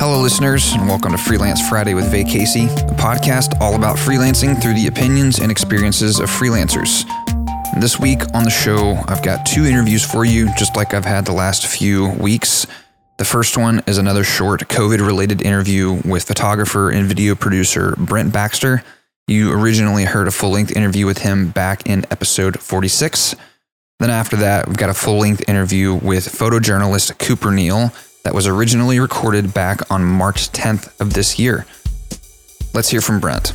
Hello, listeners, and welcome to Freelance Friday with Vay Casey, a podcast all about freelancing through the opinions and experiences of freelancers. This week on the show, I've got two interviews for you, just like I've had the last few weeks. The first one is another short COVID related interview with photographer and video producer Brent Baxter. You originally heard a full length interview with him back in episode 46. Then after that, we've got a full length interview with photojournalist Cooper Neal that was originally recorded back on March 10th of this year. Let's hear from Brent.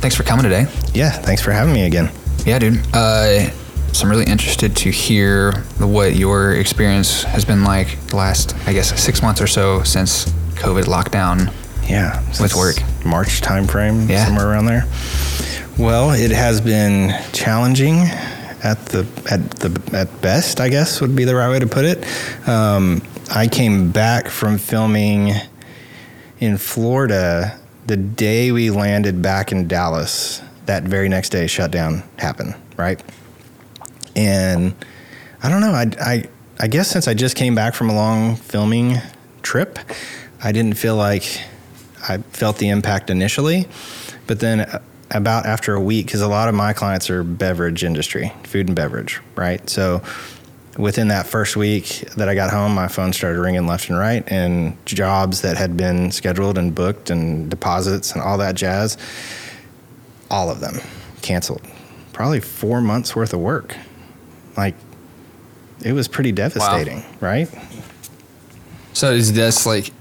Thanks for coming today. Yeah, thanks for having me again. Yeah, dude. Uh, so I'm really interested to hear what your experience has been like the last, I guess, six months or so since COVID lockdown. Yeah, with work, March timeframe, yeah. somewhere around there. Well, it has been challenging at the at the at best, I guess would be the right way to put it. Um, I came back from filming in Florida the day we landed back in Dallas. That very next day, shutdown happened. Right, and I don't know. I I I guess since I just came back from a long filming trip, I didn't feel like I felt the impact initially, but then uh, about after a week, because a lot of my clients are beverage industry, food and beverage, right? So within that first week that I got home, my phone started ringing left and right, and jobs that had been scheduled and booked and deposits and all that jazz, all of them canceled. Probably four months worth of work. Like, it was pretty devastating, wow. right? So is this like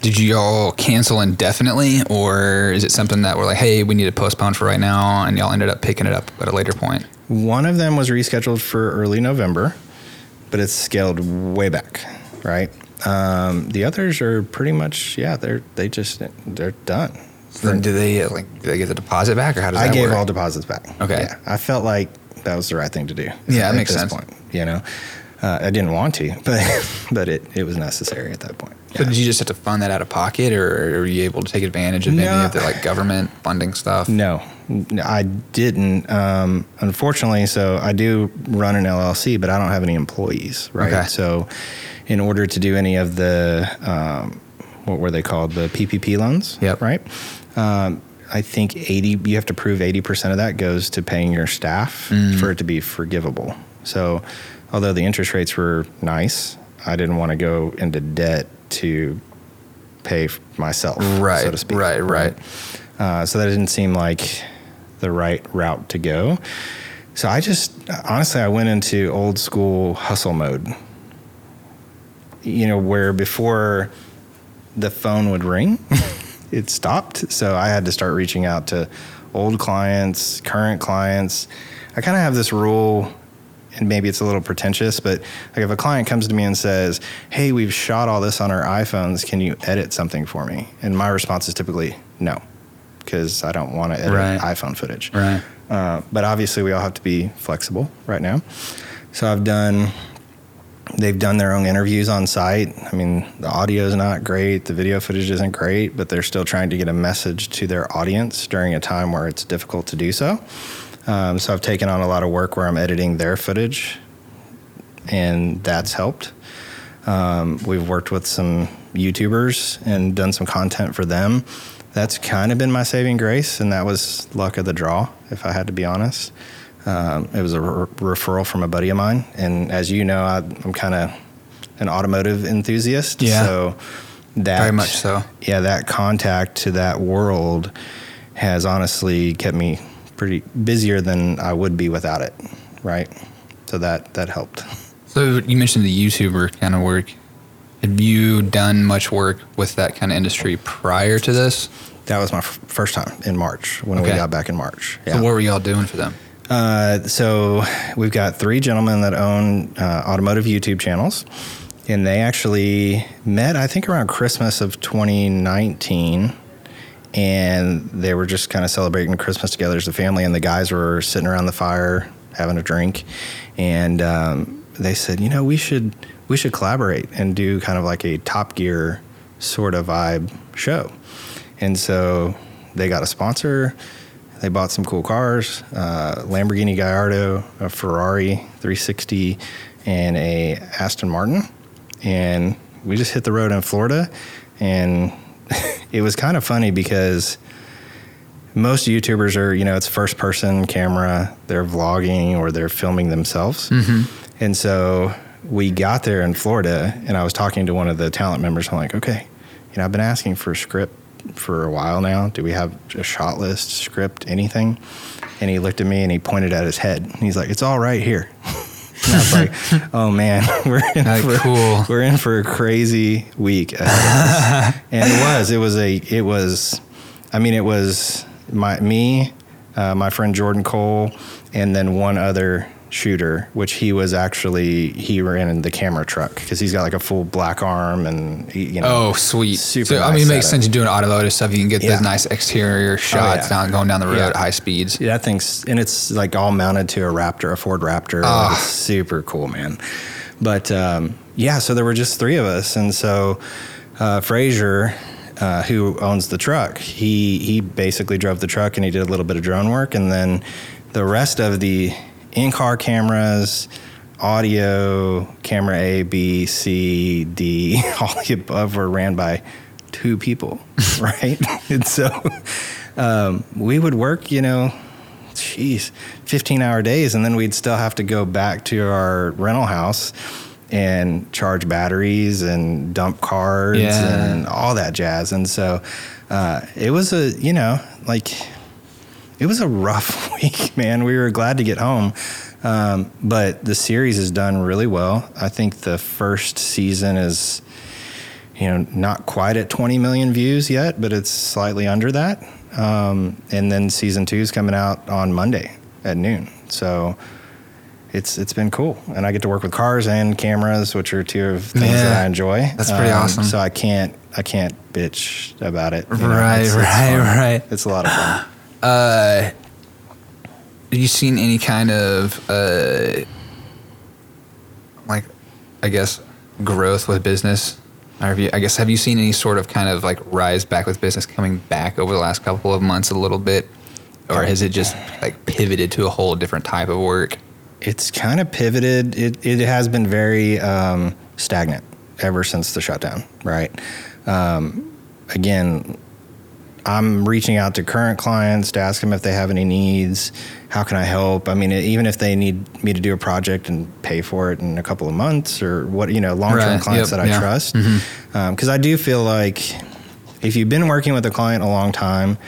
did you all cancel indefinitely or is it something that we're like hey we need to postpone for right now and y'all ended up picking it up at a later point? point one of them was rescheduled for early november but it's scaled way back right um, the others are pretty much yeah they're they just they're done so then do they like do they get the deposit back or how does I gave work? all deposits back. Okay. Yeah, I felt like that was the right thing to do. Yeah, that makes sense. Point, you know, uh, I didn't want to, but but it, it was necessary at that point. So did you just have to fund that out of pocket, or are you able to take advantage of no, any of the like government funding stuff? No, I didn't. Um, unfortunately, so I do run an LLC, but I don't have any employees, right? Okay. So, in order to do any of the um, what were they called, the PPP loans? Yep. Right. Um, I think 80, you have to prove 80% of that goes to paying your staff mm. for it to be forgivable. So, although the interest rates were nice, I didn't want to go into debt to pay myself, right, so to speak. Right, right. Uh, so that didn't seem like the right route to go. So I just, honestly, I went into old school hustle mode. You know, where before the phone would ring, it stopped. So I had to start reaching out to old clients, current clients. I kind of have this rule and maybe it's a little pretentious, but like if a client comes to me and says, "Hey, we've shot all this on our iPhones. Can you edit something for me?" and my response is typically no, because I don't want to edit right. iPhone footage. Right. Uh, but obviously, we all have to be flexible right now. So I've done. They've done their own interviews on site. I mean, the audio is not great, the video footage isn't great, but they're still trying to get a message to their audience during a time where it's difficult to do so. Um, so I've taken on a lot of work where I'm editing their footage, and that's helped. Um, we've worked with some YouTubers and done some content for them. That's kind of been my saving grace, and that was luck of the draw, if I had to be honest. Um, it was a re- referral from a buddy of mine, and as you know, I, am kind of an automotive enthusiast. Yeah. So that very much so. Yeah, that contact to that world has honestly kept me pretty busier than I would be without it, right? So that that helped. So you mentioned the YouTuber kind of work. Have you done much work with that kind of industry prior to this? That was my f- first time in March when okay. we got back in March. Yeah. So what were y'all doing for them? Uh, so we've got three gentlemen that own uh, automotive YouTube channels, and they actually met I think around Christmas of 2019 and they were just kind of celebrating Christmas together as a family. And the guys were sitting around the fire having a drink, and um, they said, you know, we should we should collaborate and do kind of like a Top Gear sort of vibe show. And so they got a sponsor. They bought some cool cars, uh, Lamborghini Gallardo, a Ferrari 360, and a Aston Martin. And we just hit the road in Florida, and it was kind of funny because most YouTubers are, you know, it's first person camera, they're vlogging or they're filming themselves. Mm-hmm. And so we got there in Florida and I was talking to one of the talent members. I'm like, okay, you know, I've been asking for a script for a while now. Do we have a shot list, script, anything? And he looked at me and he pointed at his head. He's like, it's all right here. And I was like, oh man, we're in, for, cool. we're in for a crazy week. ahead of us. and it was, it was a, it was, I mean, it was my, me, uh, my friend Jordan Cole, and then one other shooter, which he was actually, he ran in the camera truck because he's got like a full black arm and, he, you know. Oh, sweet. Super so, I mean, it makes setup. sense. You're doing automotive stuff. You can get Yeah. Oh, those nice exterior shots yeah. down, going down the road Yeah. at high speeds. Yeah, that thing's and it's like all mounted to a Raptor, a Ford Raptor. Ah. It's super cool, man. But um, yeah, so there were just three of us, and so uh, Frazier, uh, who owns the truck, he he basically drove the truck and he did a little bit of drone work, and then the rest of the in-car cameras. Audio, camera A, B, C, D, all the above were ran by two people, right? and so um, we would work, you know, jeez, 15 hour days. And then we'd still have to go back to our rental house and charge batteries and dump cards Yeah. and all that jazz. And so uh, it was a, you know, like, it was a rough week, man. We were glad to get home. Um, but the series has done really well. I think the first season is, you know, not quite at 20 million views yet, but it's slightly under that. Um, and then season two is coming out on Monday at noon. So it's it's been cool, and I get to work with cars and cameras, which are two of things Yeah. that I enjoy. Um, That's pretty awesome. So I can't I can't bitch about it. you know. Right, It's- it's right, fun. right. It's a lot of fun. Uh, have you seen any kind of uh, like, I guess, growth with business? Or have you, I guess, have you seen any sort of kind of like rise back with business coming back over the last couple of months a little bit? Or has it just like pivoted to a whole different type of work? It's kind of pivoted. It, it has been very um, stagnant ever since the shutdown, right? Um, again, I'm reaching out to current clients to ask them if they have any needs. How can I help? I mean, even if they need me to do a project and pay for it in a couple of months or what, you know, long term Right. clients Yep. that I Yeah. trust. Because I do feel like if you've been working with a client a long time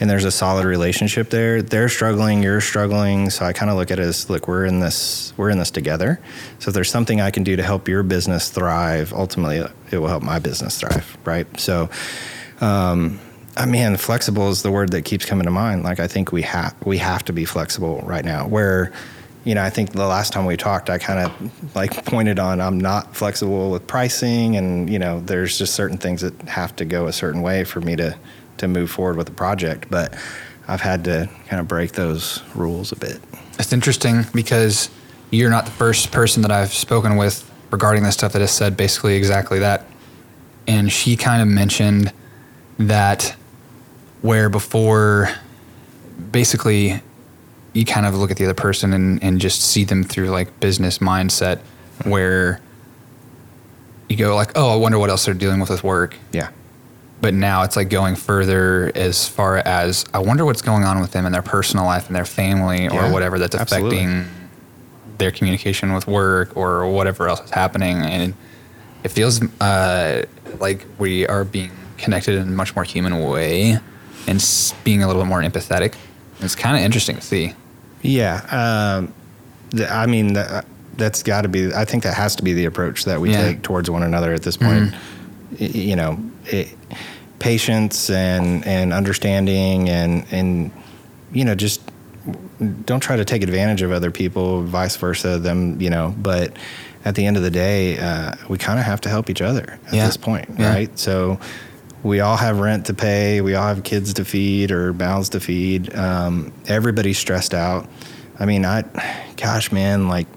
and there's a solid relationship there, they're struggling, you're struggling. So I kind of look at it as, look, we're in this, we're in this together. So if there's something I can do to help your business thrive, ultimately it will help my business thrive, right? So, um, I mean, flexible is the word that keeps coming to mind. Like I think we have we have to be flexible right now. Where, you know, I think the last time we talked, I kind of like pointed on I'm not flexible with pricing, and you know, there's just certain things that have to go a certain way for me to to move forward with the project. But I've had to kind of break those rules a bit. It's interesting because you're not the first person that I've spoken with regarding this stuff that has said basically exactly that. And she kind of mentioned that where before basically you kind of look at the other person and, and just see them through like business mindset where you go like, oh, I wonder what else they're dealing with with work Yeah. but now it's like going further as far as I wonder what's going on with them in their personal life and their family Yeah, or whatever that's absolutely. affecting their communication with work or whatever else is happening and it feels uh, like we are being connected in a much more human way and being a little bit more empathetic it's kind of interesting to see Yeah, um, the, I mean that, that's got to be. I think that has to be the approach that we Yeah. take towards one another at this point. Y- You know, it, patience and and understanding and and you know just don't try to take advantage of other people, vice versa. Them, you know, but at the end of the day, uh, we kind of have to help each other at Yeah. this point, Yeah. right? So we all have rent to pay, we all have kids to feed or mouths to feed. Um, everybody's stressed out. I mean, I, gosh, man, like,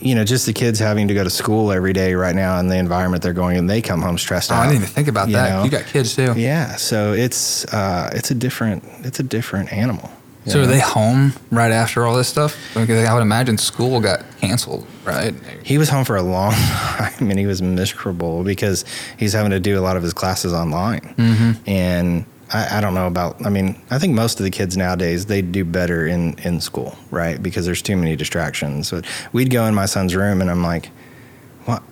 you know, just the kids having to go to school every day right now in the environment they're going in, they come home stressed oh, out. I didn't even think about you that know? you got kids too Yeah, so it's uh, it's a different it's a different animal. You So are they home right after all this stuff? I would imagine school got canceled, right? He was home for a long time and he was miserable because he's having to do a lot of his classes online. Mm-hmm. And I, I don't know about, I mean, I think most of the kids nowadays, they do better in, in school, right? Because there's too many distractions. But we'd go in my son's room and I'm like, what?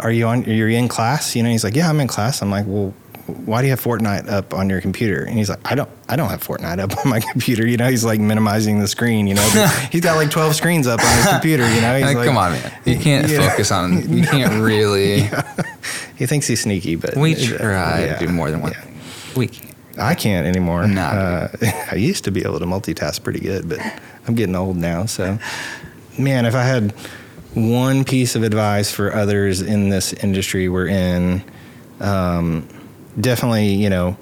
Are you on, you're in class? You know, he's like, yeah, I'm in class. I'm like, well, why do you have Fortnite up on your computer? And he's like, I don't, I don't have Fortnite up on my computer. You know, he's like minimizing the screen. You know, he's got like twelve screens up on his computer. You know, he's Like, like, come on, man. You can't Yeah. focus on. You can't really. He thinks he's sneaky, but We try Yeah. to do more than one Yeah. thing. We can't. I can't anymore. Nah. Uh, I used to be able to multitask pretty good, but I'm getting old now. So, man, if I had one piece of advice for others in this industry we're in, um, definitely, you know,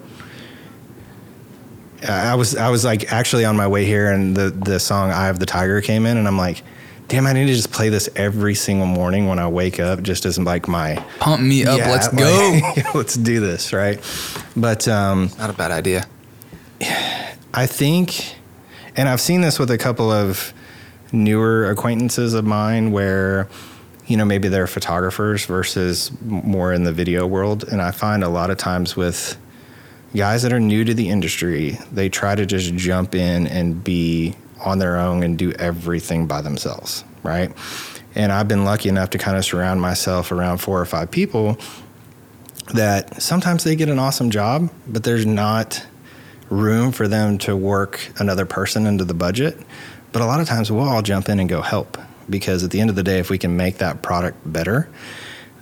I was I was like actually on my way here, and the the song "Eye of the Tiger" came in, and I'm like, damn, I need to just play this every single morning when I wake up, just as like my Pump me up. Yeah, let's go. let's do this, right? But um, Not a bad idea. I think, and I've seen this with a couple of newer acquaintances of mine where, you know, maybe they're photographers versus more in the video world. And I find a lot of times with guys that are new to the industry, they try to just jump in and be on their own and do everything by themselves, right? And I've been lucky enough to kind of surround myself around four or five people that sometimes they get an awesome job, but there's not room for them to work another person into the budget. But a lot of times we'll all jump in and go help because at the end of the day, if we can make that product better,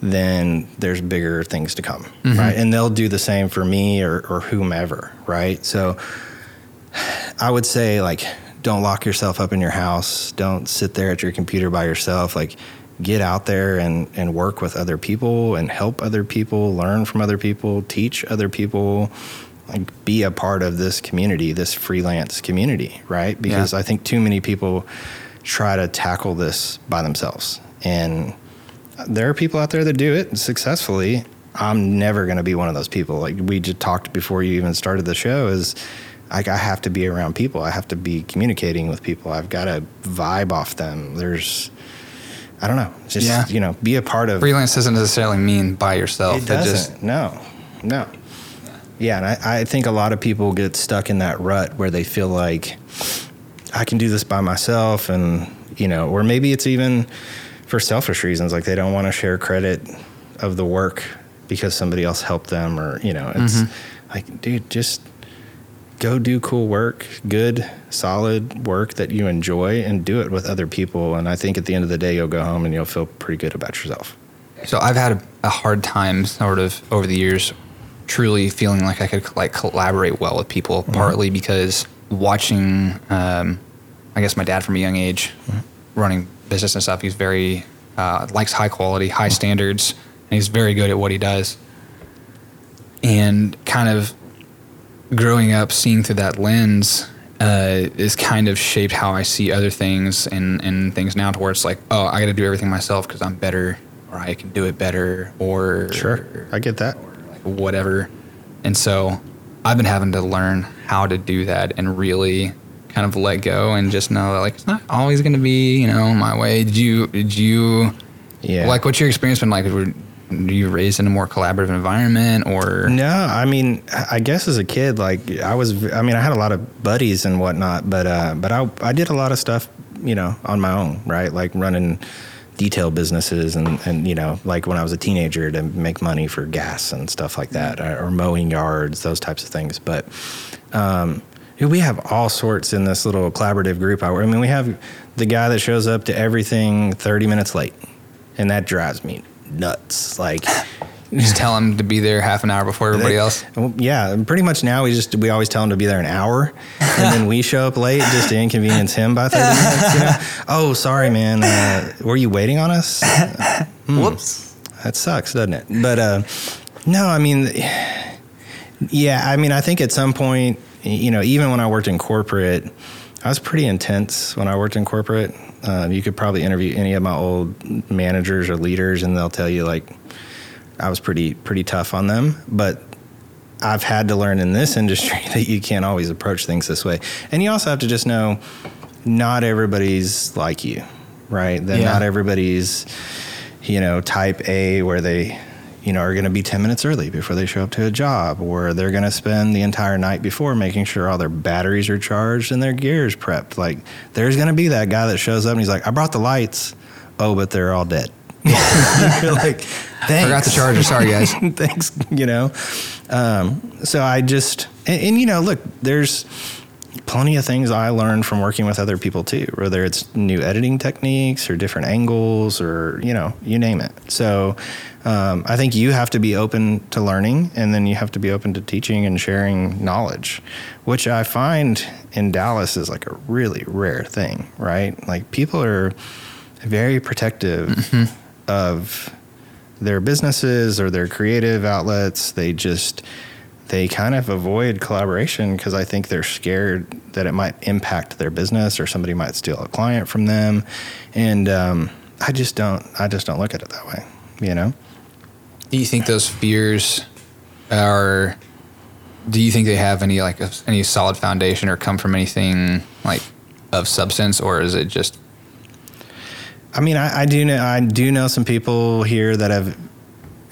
then there's bigger things to come, mm-hmm. right? And they'll do the same for me or, or whomever, right? So I would say, like, don't lock yourself up in your house. Don't sit there at your computer by yourself. Like, get out there and, and work with other people and help other people, learn from other people, teach other people, like, be a part of this community, this freelance community, right? Because Yeah. I think too many people try to tackle this by themselves. And there are people out there that do it successfully. I'm never going to be one of those people. Like we just talked before you even started the show is like I have to be around people. I have to be communicating with people. I've got to vibe off them. There's I don't know. Just Yeah. you know, be a part of Freelance doesn't necessarily mean by yourself. it doesn't. just no, no. Yeah, and I, I think a lot of people get stuck in that rut where they feel like I can do this by myself, and you know, or maybe it's even for selfish reasons, like they don't want to share credit of the work because somebody else helped them, or you know, it's mm-hmm. like, dude, just go do cool work, good, solid work that you enjoy, and do it with other people. And I think at the end of the day, you'll go home and you'll feel pretty good about yourself. So I've had a, a hard time, sort of, over the years, truly feeling like I could like collaborate well with people. Mm-hmm. Partly because watching, um, I guess my dad from a young age, running business and stuff. He's very uh, likes high quality, high standards, and he's very good at what he does. And kind of growing up, seeing through that lens. Uh, is kind of shaped how I see other things and, and things now to where it's like, oh, I got to do everything myself because I'm better or I can do it better or sure, I get that. like whatever. And so I've been having to learn how to do that and really kind of let go and just know that like it's not always going to be you know my way. Did you did you Yeah. like what's your experience been like? Were you raised in a more collaborative environment or No, I mean, I guess as a kid, like I was, I mean, I had a lot of buddies and whatnot, but uh, but I I did a lot of stuff, you know, on my own, right? Like running detail businesses and and you know, like when I was a teenager to make money for gas and stuff like that, or, or mowing yards, those types of things. But um, we have all sorts in this little collaborative group. I I mean, we have the guy that shows up to everything 30 minutes late, and that drives me nuts. Like. Just tell him to be there half an hour before everybody else? Yeah, pretty much now we just we always tell him to be there an hour, and then we show up late just to inconvenience him by thirty minutes. You know? Oh, sorry, man. Uh, were you waiting on us? Whoops. That sucks, doesn't it? But uh, no, I mean, yeah, I mean, I think at some point, you know, even when I worked in corporate, I was pretty intense when I worked in corporate. Uh, you could probably interview any of my old managers or leaders, and they'll tell you like I was pretty pretty tough on them. But I've had to learn in this industry that you can't always approach things this way. And you also have to just know not everybody's like you, right? That Yeah. not everybody's, you know, type A where they, you know, are going to be 10 minutes early before they show up to a job, or they're going to spend the entire night before making sure all their batteries are charged and their gears prepped. Like, there's going to be that guy that shows up and he's like, I brought the lights. Oh, but they're all dead. You're like, thanks. Forgot the charger. Sorry, guys. Thanks, you know. Um, so I just, and, and, you know, look, there's plenty of things I learned from working with other people too, whether it's new editing techniques or different angles or, you know, you name it. So um, I think you have to be open to learning and then you have to be open to teaching and sharing knowledge, which I find in Dallas is like a really rare thing, right? Like people are very protective of their businesses or their creative outlets. They just they kind of avoid collaboration because I think they're scared that it might impact their business or somebody might steal a client from them. And um, I just don't I just don't look at it that way. You know. Do you think those fears are? Do you think they have any like any solid foundation or come from anything like of substance, or is it just I mean, I, I do know I do know some people here that have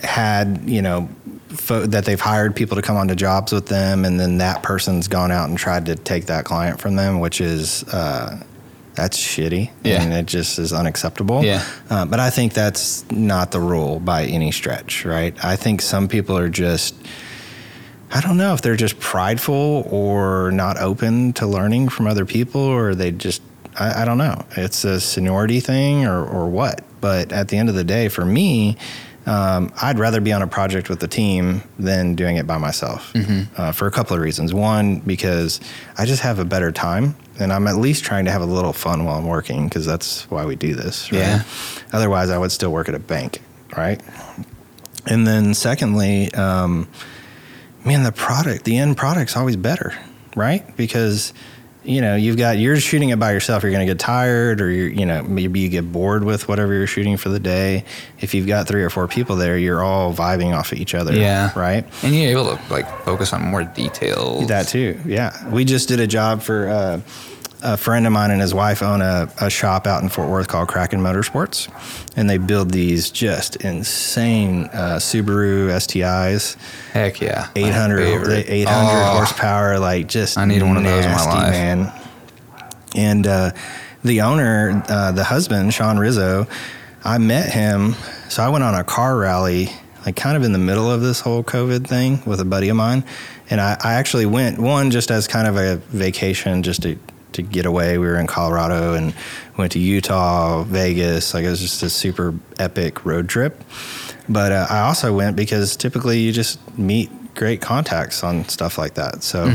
had you know fo- that they've hired people to come onto jobs with them, and then that person's gone out and tried to take that client from them, which is uh, that's shitty, Yeah. and it just is unacceptable. Yeah. Uh, but I think that's not the rule by any stretch, right? I think some people are just. I don't know if they're just prideful or not open to learning from other people, or they just, I, I don't know. It's a seniority thing or, or what. But at the end of the day, for me, um, I'd rather be on a project with the team than doing it by myself uh, for a couple of reasons. One, because I just have a better time and I'm at least trying to have a little fun while I'm working because that's why we do this. Right? Yeah. Otherwise, I would still work at a bank, right? And then secondly, um, man, the product, the end product's always better, right? Because you know you've got you're shooting it by yourself. You're going to get tired, or you're you know maybe you get bored with whatever you're shooting for the day. If you've got three or four people there, you're all vibing off of each other, yeah right? And you're able to like focus on more details. That too, yeah. We just did a job for uh, a friend of mine and his wife own a, a shop out in Fort Worth called Kraken Motorsports, and they build these just insane uh, Subaru STIs. Heck yeah, My 800, 800 Oh, horsepower, like just I need one of those in my life. man. And uh, the owner, uh, the husband, Sean Rizzo, I met him. So I went on a car rally, like kind of in the middle of this whole COVID thing with a buddy of mine. And I, I actually went, one, just as kind of a vacation, just to, to get away. We were in Colorado and went to Utah, Vegas. Like it was just a super epic road trip. But uh, I also went because typically you just meet great contacts on stuff like that. So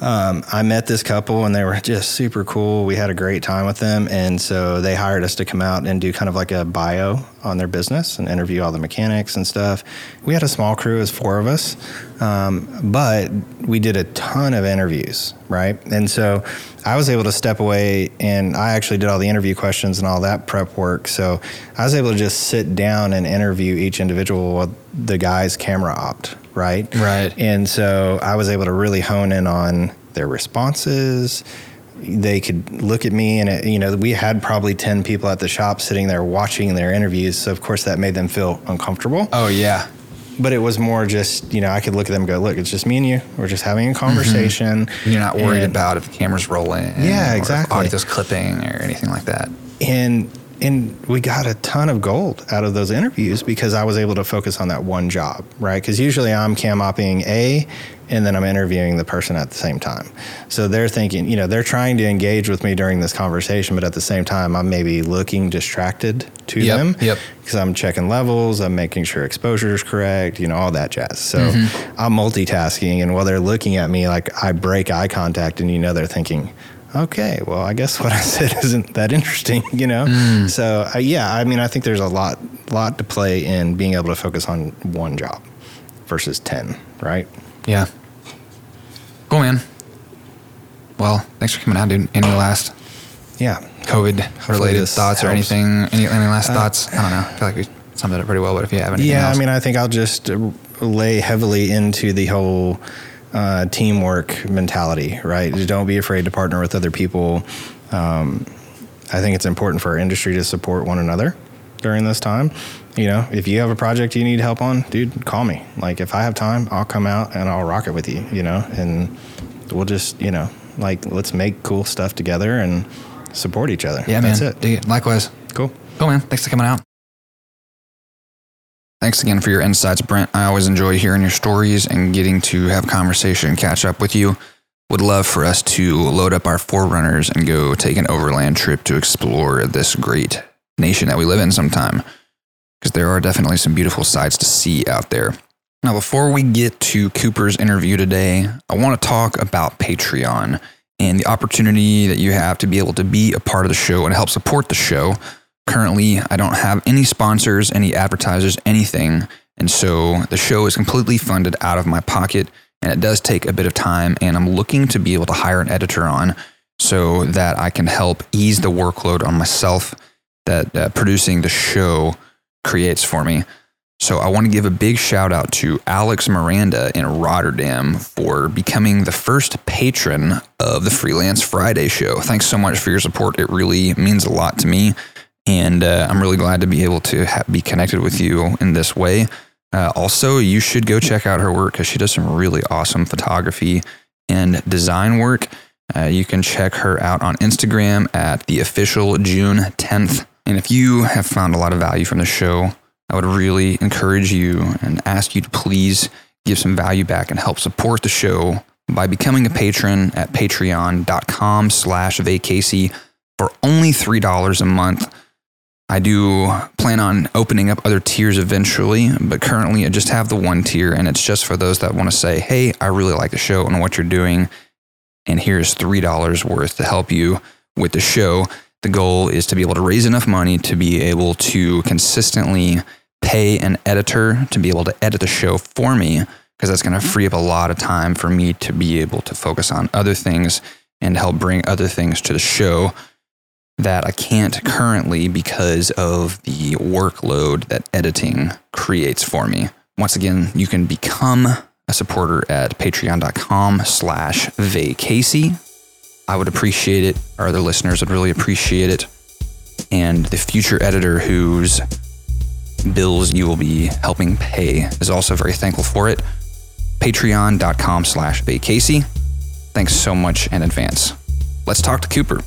um, I met this couple and they were just super cool. We had a great time with them. And so they hired us to come out and do kind of like a bio on their business and interview all the mechanics and stuff. We had a small crew, was four of us, um, but we did a ton of interviews, right? And so I was able to step away and I actually did all the interview questions and all that prep work. So I was able to just sit down and interview each individual while the guy's camera opt, right? Right. And so I was able to really hone in on their responses. They could look at me, and it, you know, we had probably ten people at the shop sitting there watching their interviews. So of course that made them feel uncomfortable. Oh yeah, But it was more just, you know, I could look at them and go, "Look, it's just me and you. We're just having a mm-hmm. conversation. And you're not worried And- about if the camera's rolling. Yeah, exactly. audio's clipping or anything like that. and and we got a ton of gold out of those interviews because I was able to focus on that one job, right? Because usually I'm cam opping A, and then I'm interviewing the person at the same time. So they're thinking, you know, they're trying to engage with me during this conversation, but at the same time, I'm maybe looking distracted to Yep, them. yep. Because I'm checking levels, I'm making sure exposure is correct, you know, all that jazz. So Mm-hmm. I'm multitasking, and while they're looking at me, like I break eye contact, and you know, they're thinking, okay, well, I guess what I said isn't that interesting, you know? Mm. So, uh, yeah, I mean, I think there's a lot, lot to play in being able to focus on one job versus 10, right? Yeah. Cool, man. Well, thanks for coming out, dude. Any last Yeah. COVID related thoughts or helps. Uh, anything? Any, any last thoughts? I don't know. I feel like we summed it up pretty well, but if you have anything Yeah, else. I mean, I think I'll just uh, lay heavily into the whole uh, teamwork mentality, right? Don't be afraid to partner with other people. Um, I think it's important for our industry to support one another during this time. You know, if you have a project you need help on, dude, call me. Like if I have time, I'll come out and I'll rock it with you, you know, and we'll just, you know, like let's make cool stuff together and support each other. Yeah, That's man. it. Dig it. Likewise. Cool. Cool, man. Thanks for coming out. Thanks again for your insights, Brent. I always enjoy hearing your stories and getting to have conversation and catch up with you. Would love for us to load up our 4Runners and go take an overland trip to explore this great nation that we live in sometime. Because there are definitely some beautiful sights to see out there. Now, before we get to Cooper's interview today, I want to talk about Patreon and the opportunity that you have to be able to be a part of the show and help support the show. Currently, I don't have any sponsors, any advertisers, anything. And so the show is completely funded out of my pocket and it does take a bit of time. And I'm looking to be able to hire an editor on so that I can help ease the workload on myself that uh, producing the show creates for me. So I want to give a big shout out to Alex Miranda in Rotterdam for becoming the first patron of the Freelance Friday show. Thanks so much for your support. It really means a lot to me. And uh, I'm really glad to be able to ha- be connected with you in this way. Uh, also, you should go check out her work because she does some really awesome photography and design work. Uh, you can check her out on Instagram at the official June 10th. And if you have found a lot of value from the show, I would really encourage you and ask you to please give some value back and help support the show by becoming a patron at patreon.com slash vacacy for only $3 a month. I do plan on opening up other tiers eventually, but currently I just have the one tier, and it's just for those that want to say, hey, I really like the show and what you're doing, and here's $3 worth to help you with the show. The goal is to be able to raise enough money to be able to consistently pay an editor to be able to edit the show for me, because that's going to free up a lot of time for me to be able to focus on other things and help bring other things to the show that I can't currently because of the workload that editing creates for me. Once again, you can become a supporter at patreon.com slash vacacy. I would appreciate it. Our other listeners would really appreciate it. And the future editor whose bills you will be helping pay is also very thankful for it. Patreon.com slash vacacy. Thanks so much in advance. Let's talk to Cooper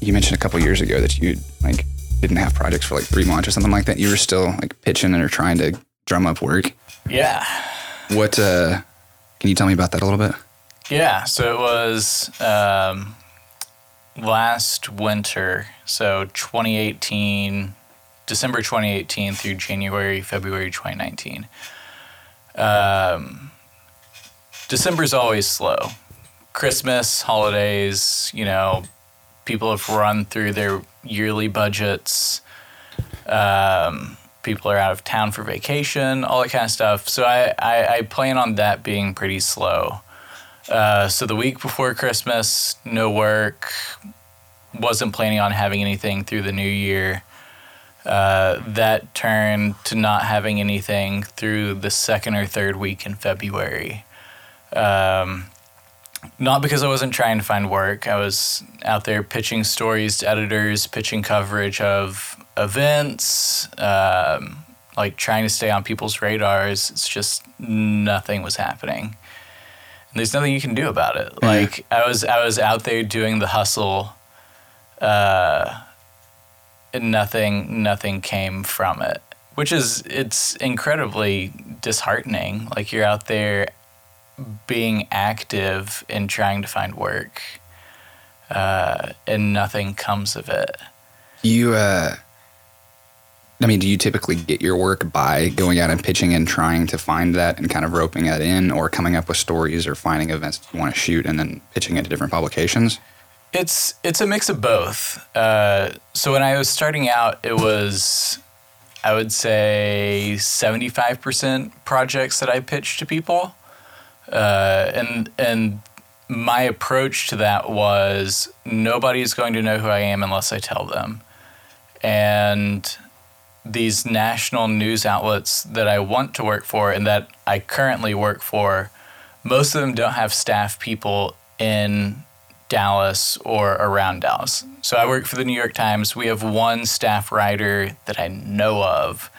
you mentioned a couple years ago that you like didn't have projects for like three months or something like that. You were still like pitching and or trying to drum up work. Yeah. What uh can you tell me about that a little bit? Yeah. So it was um, last winter. So 2018, December 2018 through January, February 2019. Um, December's always slow. Christmas, holidays, you know, people have run through their yearly budgets. Um, people are out of town for vacation, all that kind of stuff. So I, I, I plan on that being pretty slow. Uh, so the week before Christmas, no work. Wasn't planning on having anything through the new year. Uh, that turned to not having anything through the second or third week in February. Um, not because I wasn't trying to find work. I was out there pitching stories to editors, pitching coverage of events, um, like trying to stay on people's radars. It's just nothing was happening. And there's nothing you can do about it. Mm-hmm. Like I was, I was out there doing the hustle, uh, and nothing, nothing came from it. Which is, it's incredibly disheartening. Like you're out there being active in trying to find work, uh, and nothing comes of it. You, uh, I mean, do you typically get your work by going out and pitching and trying to find that and kind of roping that in, or coming up with stories or finding events you want to shoot and then pitching it to different publications? It's it's a mix of both. Uh, so when I was starting out, it was I would say seventy five percent projects that I pitched to people, uh, and and my approach to that was nobody's going to know who I am unless I tell them. And these national news outlets that I want to work for and that I currently work for, most of them don't have staff people in Dallas or around Dallas. So I work for the New York Times. We have one staff writer that I know of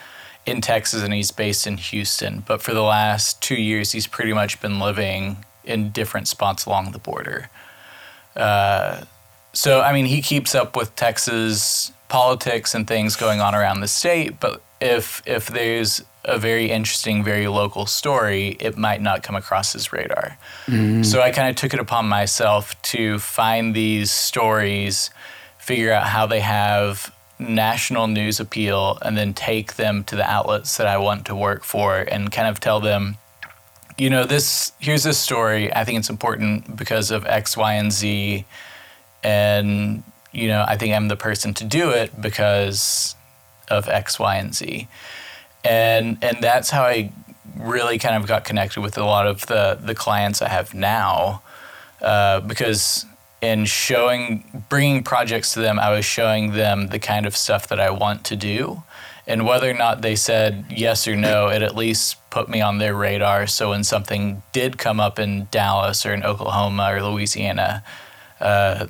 in Texas and he's based in Houston. But for the last two years, he's pretty much been living in different spots along the border. Uh, so, I mean, he keeps up with Texas politics and things going on around the state, but if if there's a very interesting, very local story, it might not come across his radar. Mm. So I kind of took it upon myself to find these stories, figure out how they have national news appeal, and then take them to the outlets that I want to work for and kind of tell them, you know, this here's this story. I think it's important because of X, Y, and Z. And, you know, I think I'm the person to do it because of X, Y, and Z and and that's how I really kind of got connected with a lot of the the clients I have now, uh, because in showing bringing projects to them, I was showing them the kind of stuff that I want to do, and whether or not they said yes or no, it at least put me on their radar. So when something did come up in Dallas or in Oklahoma or Louisiana. Uh,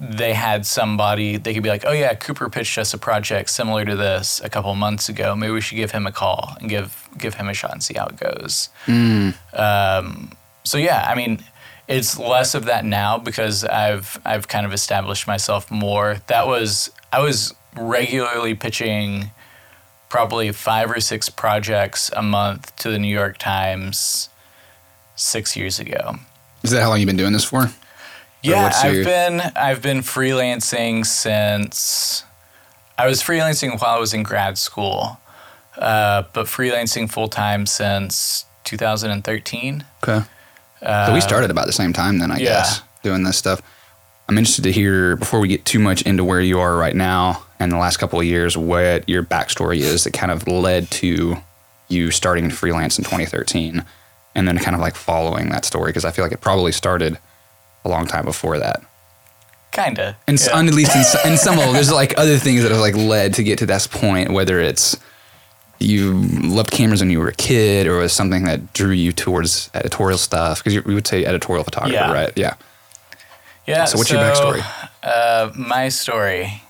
they had somebody they could be like, oh yeah, Cooper pitched us a project similar to this a couple months ago. Maybe we should give him a call and give give him a shot and see how it goes. Mm. Um, so yeah, I mean, it's less of that now because I've I've kind of established myself more. That was I was regularly pitching probably five or six projects a month to the New York Times six years ago. Is that how long you've been doing this for? Yeah, I've been I've been freelancing since I was freelancing while I was in grad school, uh, but freelancing full time since 2013. Okay. Uh, so we started about the same time then, I yeah. guess, doing this stuff. I'm interested to hear before we get too much into where you are right now and the last couple of years, what your backstory is that kind of led to you starting freelance in 2013, and then kind of like following that story because I feel like it probably started a long time before that. Kinda. And yeah. at least in, in some of there's like other things that have like led to get to this point, whether it's you loved cameras when you were a kid or was something that drew you towards editorial stuff because we would say editorial photographer, yeah. right? Yeah. Yeah. So what's so, your backstory? Uh, my story.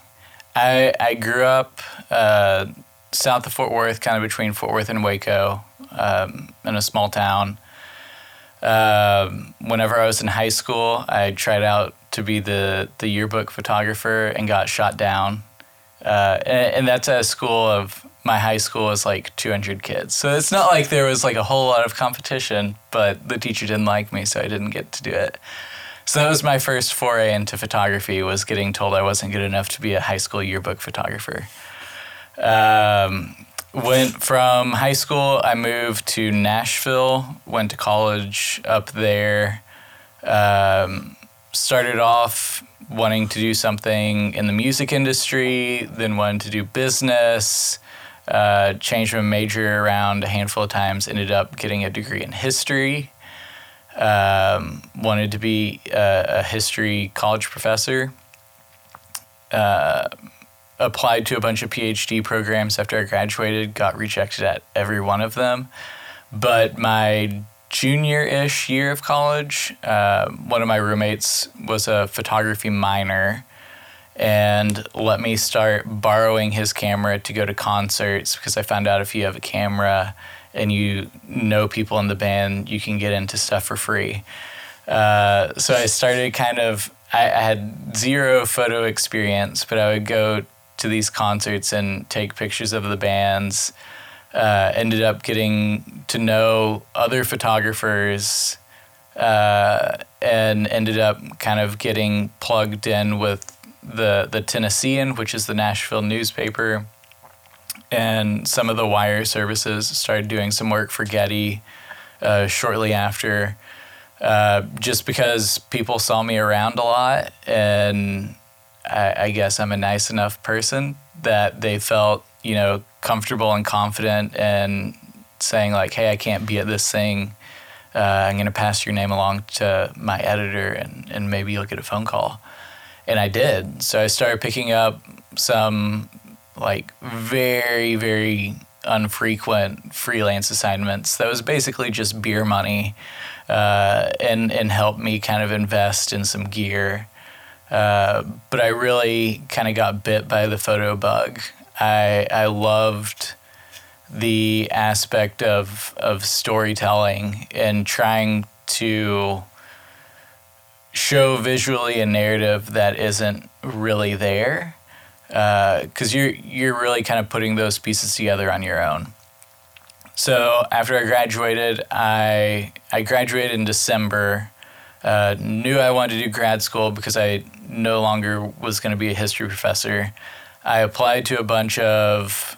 I I grew up uh, south of Fort Worth, kind of between Fort Worth and Waco, um, in a small town. Um, whenever I was in high school, I tried out to be the, the yearbook photographer and got shot down. Uh, and, and, that's at a school of my high school was like 200 kids. So it's not like there was like a whole lot of competition, but the teacher didn't like me, so I didn't get to do it. So that was my first foray into photography was getting told I wasn't good enough to be a high school yearbook photographer. Um, Went from high school, I moved to Nashville, went to college up there. Um, started off wanting to do something in the music industry, then wanted to do business. Uh, changed my major around a handful of times, ended up getting a degree in history. Um, wanted to be a, a history college professor. Uh, applied to a bunch of PhD programs after I graduated, got rejected at every one of them. But my junior ish year of college, uh, one of my roommates was a photography minor and let me start borrowing his camera to go to concerts because I found out if you have a camera and you know people in the band, you can get into stuff for free. Uh, so I started kind of, I, I had zero photo experience, but I would go to these concerts and take pictures of the bands. Uh, ended up getting to know other photographers uh, and ended up kind of getting plugged in with the the Tennessean, which is the Nashville newspaper, and some of the wire services. Started doing some work for Getty uh, shortly after, uh, just because people saw me around a lot and I, I guess I'm a nice enough person that they felt, you know, comfortable and confident and saying like, "Hey, I can't be at this thing. Uh, I'm going to pass your name along to my editor, and and maybe you'll get a phone call." And I did. So I started picking up some like very, very unfrequent freelance assignments. That was basically just beer money uh, and, and helped me kind of invest in some gear. Uh, but I really kind of got bit by the photo bug. I, I loved the aspect of, of storytelling and trying to show visually a narrative that isn't really there because uh, you're you're really kind of putting those pieces together on your own. So after I graduated, I I graduated in December. Uh, knew I wanted to do grad school because I no longer was going to be a history professor. I applied to a bunch of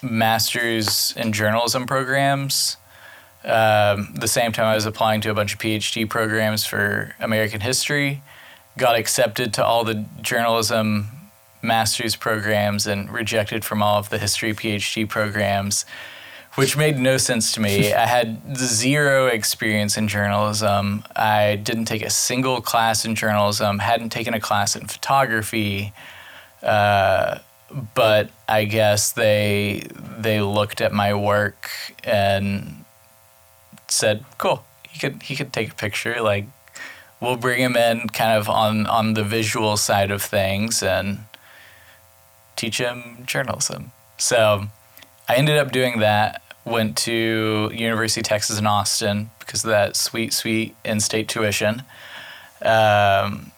masters in journalism programs. Um, the same time I was applying to a bunch of PhD programs for American history. Got accepted to all the journalism master's programs and rejected from all of the history PhD programs, which made no sense to me. I had zero experience in journalism. I didn't take a single class in journalism, hadn't taken a class in photography. Uh, but I guess they they looked at my work and said, "Cool, he could he could take a picture. Like, we'll bring him in kind of on on the visual side of things and teach him journalism." So I ended up doing that. Went to University of Texas in Austin because of that sweet sweet in-state tuition. Um,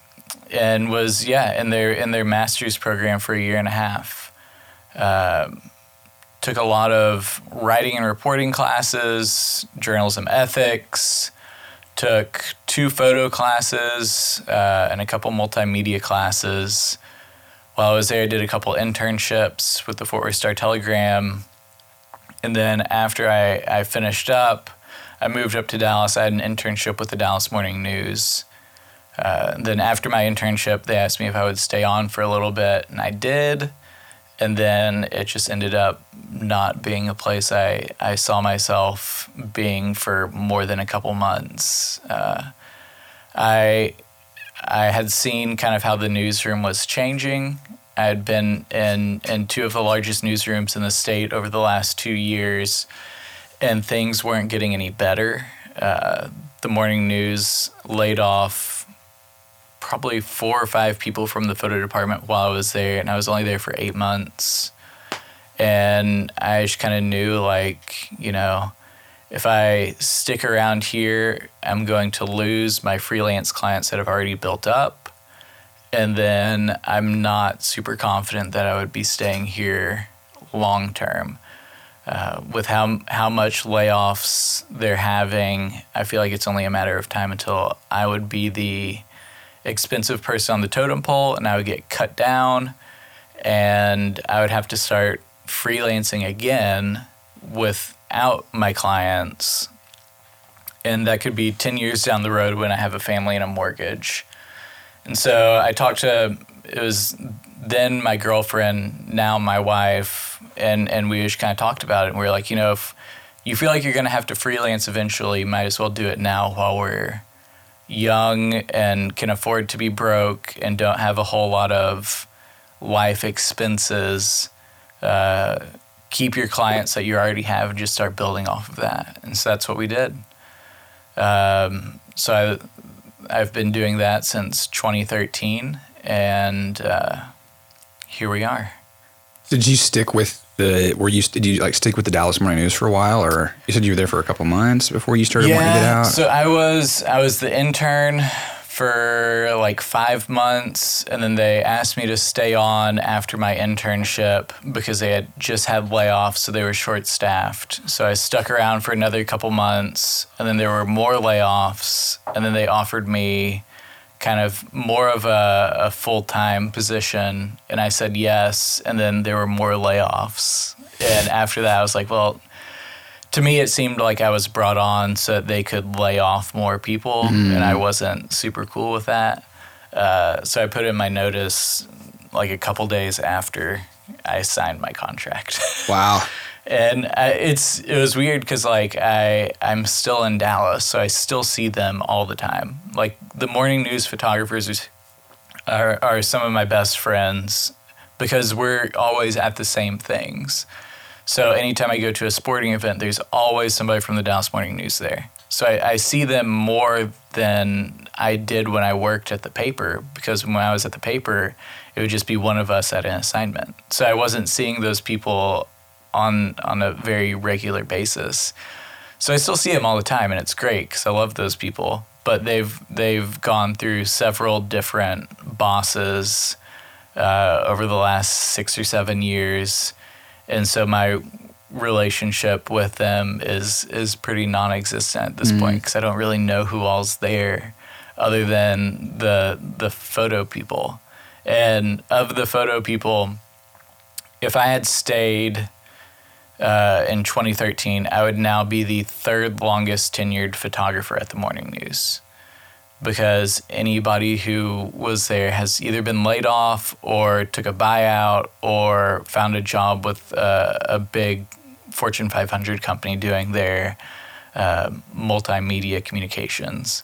and was yeah in their in their master's program for a year and a half. Um, took a lot of writing and reporting classes, journalism ethics. Took two photo classes uh, and a couple multimedia classes. While I was there, I did a couple internships with the Fort Worth Star Telegram. And then after I, I finished up, I moved up to Dallas. I had an internship with the Dallas Morning News. Uh, then after my internship, they asked me if I would stay on for a little bit, and I did. And then it just ended up not being a place I, I saw myself being for more than a couple months. Uh, I I had seen kind of how the newsroom was changing. I had been in in two of the largest newsrooms in the state over the last two years, and things weren't getting any better. Uh, the morning news laid off probably four or five people from the photo department while I was there, and I was only there for eight months. And I just kind of knew, like, you know, if I stick around here, I'm going to lose my freelance clients that I've already built up. And then I'm not super confident that I would be staying here long term. Uh, with how how much layoffs they're having, I feel like it's only a matter of time until I would be the expensive person on the totem pole and I would get cut down and I would have to start freelancing again without my clients. And that could be 10 years down the road when I have a family and a mortgage. And so I talked to, it was then my girlfriend, now my wife, and, and we just kind of talked about it. And we were like, you know, if you feel like you're going to have to freelance eventually, might as well do it now while we're young and can afford to be broke and don't have a whole lot of life expenses, uh, keep your clients that you already have and just start building off of that. And so that's what we did. Um, so I, I've been doing that since 2013, and uh, here we are. Did you stick with the were you did you like stick with the Dallas Morning News for a while, or you said you were there for a couple months before you started yeah, wanting to get out? So I was I was the intern for like five months, and then they asked me to stay on after my internship because they had just had layoffs, so they were short staffed. So I stuck around for another couple months, and then there were more layoffs, and then they offered me kind of more of a, a full time position. And I said yes. And then there were more layoffs. And after that, I was like, well, to me, it seemed like I was brought on so that they could lay off more people. Mm. And I wasn't super cool with that. Uh, so I put in my notice like a couple days after I signed my contract. Wow. And I, it's it was weird because like I I'm still in Dallas, so I still see them all the time. Like the morning news photographers are are some of my best friends, because we're always at the same things. So anytime I go to a sporting event, there's always somebody from the Dallas Morning News there. So I, I see them more than I did when I worked at the paper because when I was at the paper, it would just be one of us at an assignment. So I wasn't seeing those people on on a very regular basis. So I still see them all the time, and it's great because I love those people. But they've they've gone through several different bosses uh, over the last six or seven years, and so my relationship with them is is pretty non-existent at this mm. point because I don't really know who all's there other than the the photo people. And of the photo people, if I had stayed uh, in 2013, I would now be the third longest tenured photographer at the Morning News because anybody who was there has either been laid off or took a buyout or found a job with uh, a big Fortune 500 company doing their uh, multimedia communications.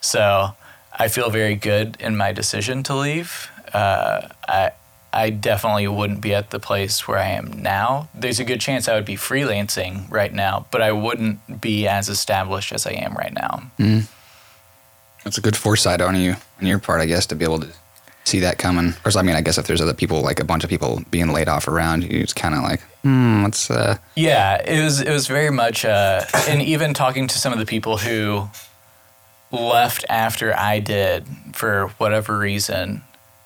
So I feel very good in my decision to leave. Uh, I I definitely wouldn't be at the place where I am now. There's a good chance I would be freelancing right now, but I wouldn't be as established as I am right now. Mm. That's a good foresight on you, on your part, I guess, to be able to see that coming. Or, I mean, I guess if there's other people, like a bunch of people being laid off around you, it's kind of like, hmm, let's. Uh... Yeah, it was. It was very much, uh, and even talking to some of the people who left after I did for whatever reason,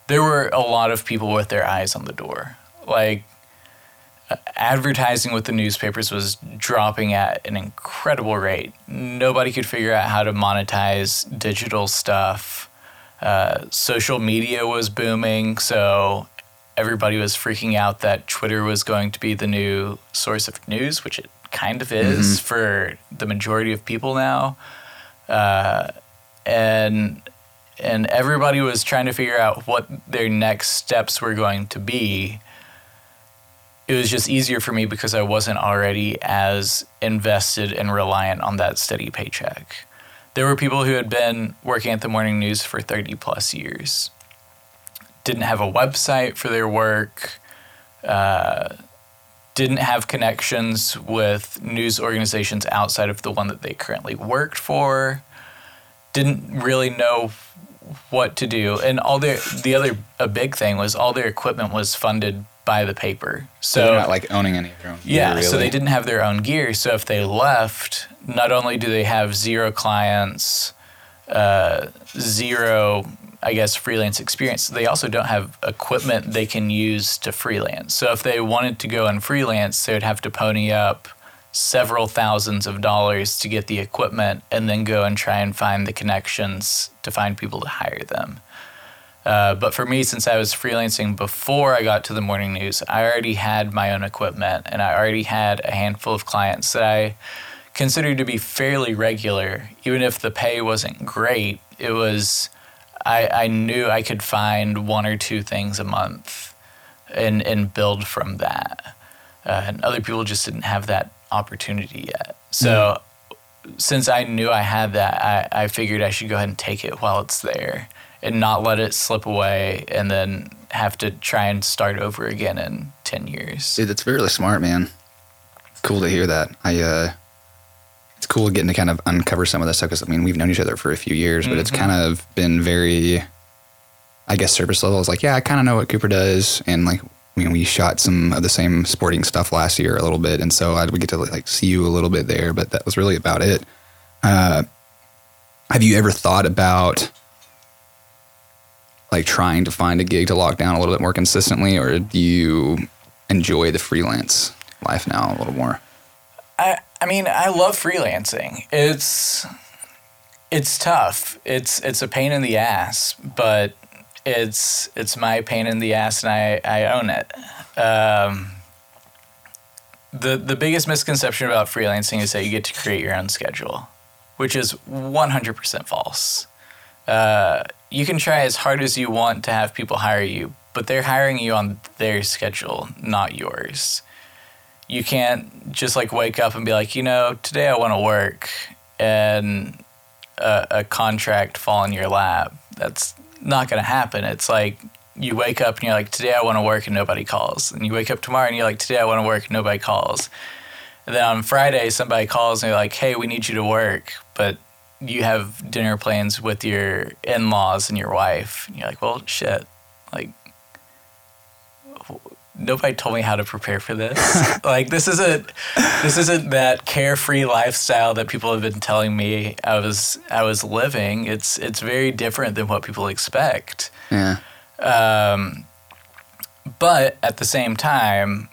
there were a lot of people with their eyes on the door. Like advertising with the newspapers was dropping at an incredible rate. Nobody could figure out how to monetize digital stuff. Uh, social media was booming, so everybody was freaking out that Twitter was going to be the new source of news, which it kind of is mm-hmm. for the majority of people now. Uh, and and everybody was trying to figure out what their next steps were going to be. It was just easier for me because I wasn't already as invested and reliant on that steady paycheck. There were people who had been working at the morning news for 30 plus years, didn't have a website for their work, uh, didn't have connections with news organizations outside of the one that they currently worked for didn't really know what to do, and all their the other a big thing was all their equipment was funded by the paper. So, so they're not like owning any of their own. Yeah, gear, really. so they didn't have their own gear. So if they left, not only do they have zero clients, uh, zero I guess freelance experience, they also don't have equipment they can use to freelance. So if they wanted to go and freelance, they would have to pony up several thousands of dollars to get the equipment and then go and try and find the connections to find people to hire them. Uh, but for me, since I was freelancing before I got to the morning news, I already had my own equipment and I already had a handful of clients that I considered to be fairly regular. Even if the pay wasn't great, it was, I, I knew I could find one or two things a month and, and build from that. Uh, and other people just didn't have that opportunity yet. So mm. since I knew I had that, I, I figured I should go ahead and take it while it's there and not let it slip away and then have to try and start over again in 10 years. Dude, that's really smart, man. Cool to hear that. I, uh, it's cool getting to kind of uncover some of this stuff because I mean, we've known each other for a few years, but mm-hmm. it's kind of been very, I guess, surface level. It's like, yeah, I kind of know what Cooper does. And like, I mean, we shot some of the same sporting stuff last year a little bit, and so I would get to like see you a little bit there, but that was really about it. Uh, have you ever thought about like trying to find a gig to lock down a little bit more consistently, or do you enjoy the freelance life now a little more? I I mean, I love freelancing. It's it's tough. It's it's a pain in the ass, but it's it's my pain in the ass and I, I own it. Um, the the biggest misconception about freelancing is that you get to create your own schedule, which is 100% false. Uh, you can try as hard as you want to have people hire you, but they're hiring you on their schedule, not yours. You can't just like wake up and be like, you know, today I want to work, and a, a contract fall in your lap. That's not going to happen. It's like you wake up and you're like, today I want to work and nobody calls. And you wake up tomorrow and you're like, today I want to work and nobody calls. And then on Friday, somebody calls and they're like, hey, we need you to work. But you have dinner plans with your in laws and your wife. And you're like, well, shit. Like, nobody told me how to prepare for this. like this isn't this isn't that carefree lifestyle that people have been telling me I was I was living. It's it's very different than what people expect. Yeah. Um, but at the same time,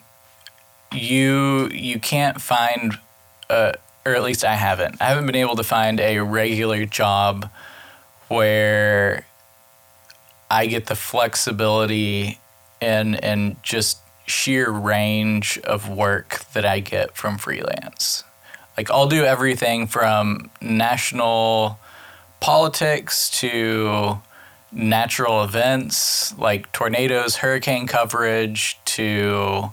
you you can't find, uh, or at least I haven't. I haven't been able to find a regular job where I get the flexibility and and just sheer range of work that I get from freelance. Like I'll do everything from national politics to natural events like tornadoes, hurricane coverage to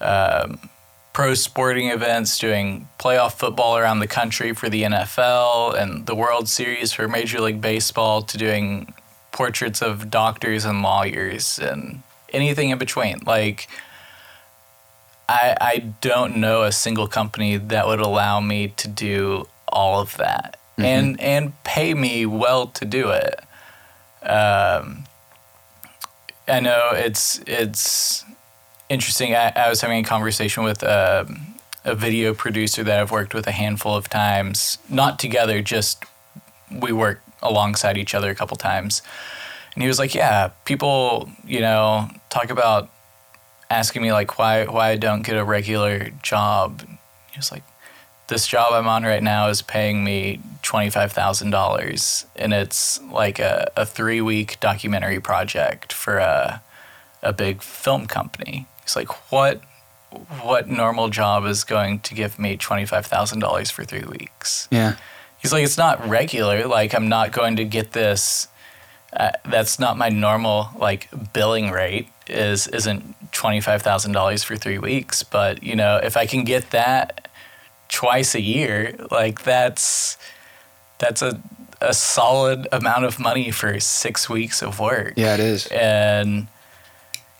um, pro sporting events, doing playoff football around the country for the NFL and the World Series for Major League Baseball to doing portraits of doctors and lawyers and anything in between. Like, I, I don't know a single company that would allow me to do all of that mm-hmm. and and pay me well to do it. Um, I know it's it's interesting. I, I was having a conversation with a, a video producer that I've worked with a handful of times, not together, just we work alongside each other a couple times. And he was like, "Yeah, people, you know, talk about asking me like why why I don't get a regular job." He was like, "This job I'm on right now is paying me twenty five thousand dollars, and it's like a, a three week documentary project for a a big film company." He's like, "What?" What normal job is going to give me twenty five thousand dollars for three weeks? Yeah, he's like, it's not regular. Like, I'm not going to get this uh, that's not my normal like billing rate is isn't twenty five thousand dollars for three weeks. But you know, if I can get that twice a year, like that's that's a a solid amount of money for six weeks of work. Yeah, it is. And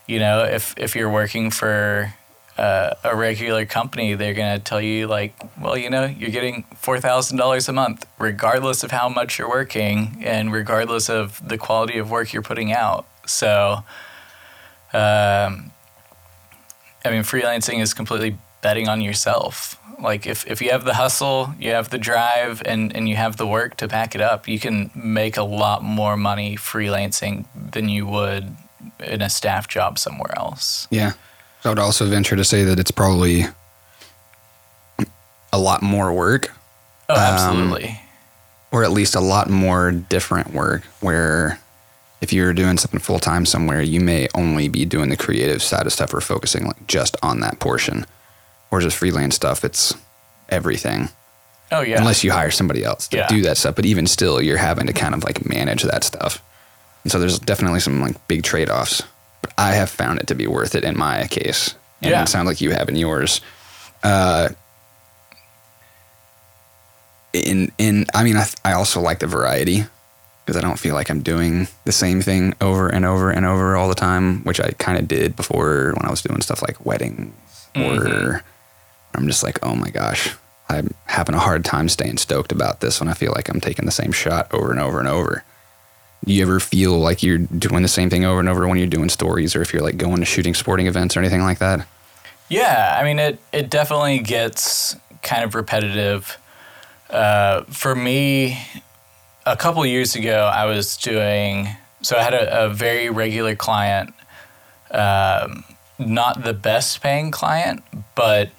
you know, if if you're working for uh, a regular company, they're going to tell you, like, well, you know, you're getting $4,000 a month, regardless of how much you're working and regardless of the quality of work you're putting out. So, um, I mean, freelancing is completely betting on yourself. Like, if, if you have the hustle, you have the drive, and, and you have the work to back it up, you can make a lot more money freelancing than you would in a staff job somewhere else. Yeah. I would also venture to say that it's probably a lot more work. Oh, absolutely. Um, or at least a lot more different work where if you're doing something full time somewhere, you may only be doing the creative side of stuff or focusing like just on that portion. Or just freelance stuff, it's everything. Oh yeah. Unless you hire somebody else to yeah. do that stuff. But even still, you're having to kind of like manage that stuff. And so there's definitely some like big trade offs but I have found it to be worth it in my case. And yeah. it sounds like you have in yours. Uh, in in I mean I I also like the variety because I don't feel like I'm doing the same thing over and over and over all the time, which I kind of did before when I was doing stuff like weddings mm-hmm. or I'm just like, oh my gosh, I'm having a hard time staying stoked about this when I feel like I'm taking the same shot over and over and over do you ever feel like you're doing the same thing over and over when you're doing stories or if you're like going to shooting sporting events or anything like that? Yeah, I mean it it definitely gets kind of repetitive. Uh, for me, a couple years ago, I was doing so I had a, a very regular client, um, not the best paying client, but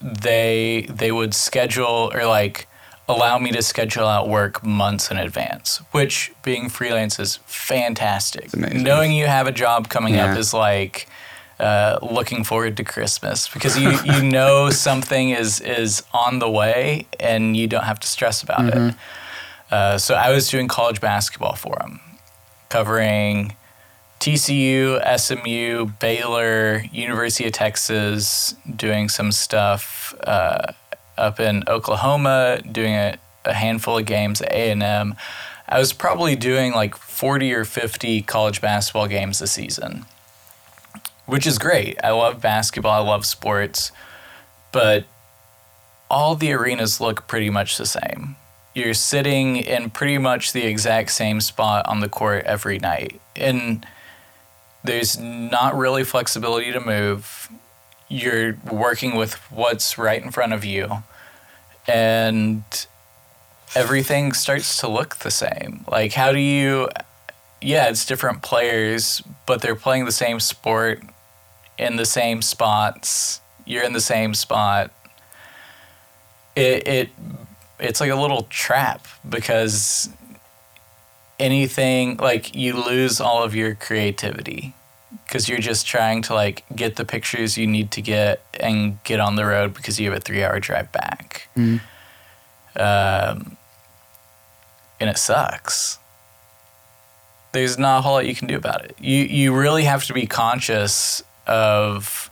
they they would schedule or like allow me to schedule out work months in advance, which being freelance is fantastic. Knowing you have a job coming yeah. up is like uh, looking forward to Christmas because you, you know something is is on the way and you don't have to stress about mm-hmm. it. Uh, so I was doing college basketball for them, covering TCU, SMU, Baylor, University of Texas, doing some stuff. Uh, up in Oklahoma, doing a, a handful of games at A and M, I was probably doing like 40 or 50 college basketball games a season, which is great. I love basketball, I love sports, but all the arenas look pretty much the same. You're sitting in pretty much the exact same spot on the court every night. And there's not really flexibility to move. You're working with what's right in front of you. And everything starts to look the same. Like, how do you, yeah, it's different players, but they're playing the same sport in the same spots. You're in the same spot. It, it it's like a little trap because anything like you lose all of your creativity because you're just trying to like get the pictures you need to get and get on the road because you have a three hour drive back. Mm. Um, and it sucks. There's not a whole lot you can do about it. You you really have to be conscious of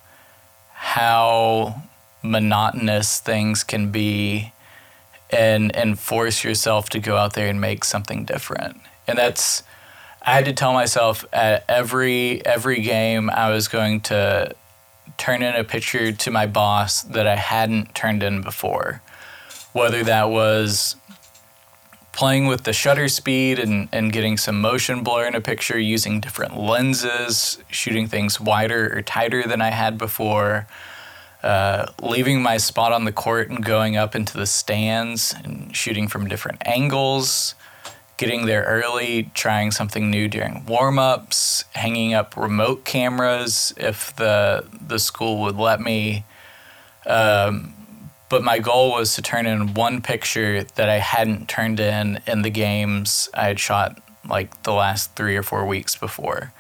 how monotonous things can be and and force yourself to go out there and make something different. And that's I had to tell myself at every every game I was going to turn in a picture to my boss that I hadn't turned in before. Whether that was playing with the shutter speed and, and getting some motion blur in a picture using different lenses, shooting things wider or tighter than I had before, uh, leaving my spot on the court and going up into the stands and shooting from different angles, getting there early, trying something new during warm ups, hanging up remote cameras if the, the school would let me. Um, but my goal was to turn in one picture that I hadn't turned in in the games I had shot like the last three or four weeks before.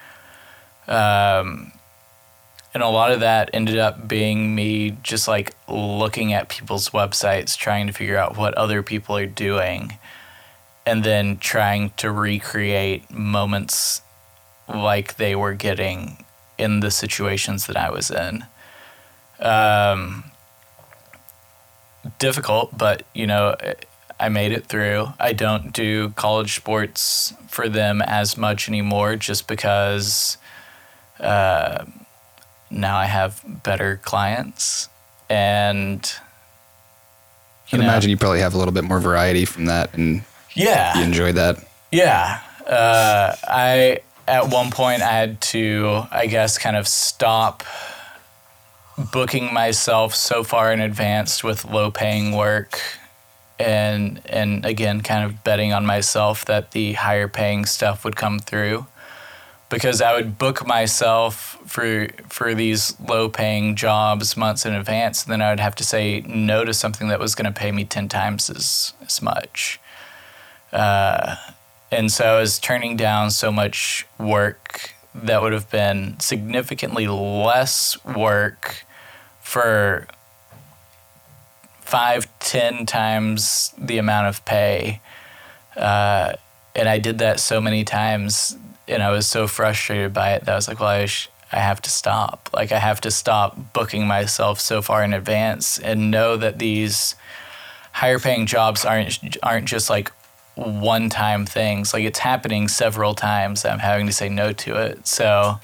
Um, and a lot of that ended up being me just like looking at people's websites, trying to figure out what other people are doing, and then trying to recreate moments like they were getting in the situations that I was in. Um, difficult, but you know, I made it through. I don't do college sports for them as much anymore just because uh, now I have better clients and I'd imagine you probably have a little bit more variety from that and yeah, you enjoy that. Yeah. Uh, I, at one point, I had to, I guess, kind of stop booking myself so far in advance with low paying work and and again kind of betting on myself that the higher paying stuff would come through because I would book myself for for these low paying jobs months in advance and then I would have to say no to something that was going to pay me 10 times as as much uh, and so I was turning down so much work that would have been significantly less work for five, ten times the amount of pay. Uh, and I did that so many times, and I was so frustrated by it that I was like, well, I, sh- I have to stop. Like, I have to stop booking myself so far in advance and know that these higher paying jobs aren't aren't just like one time things. Like it's happening several times. I'm having to say no to it. So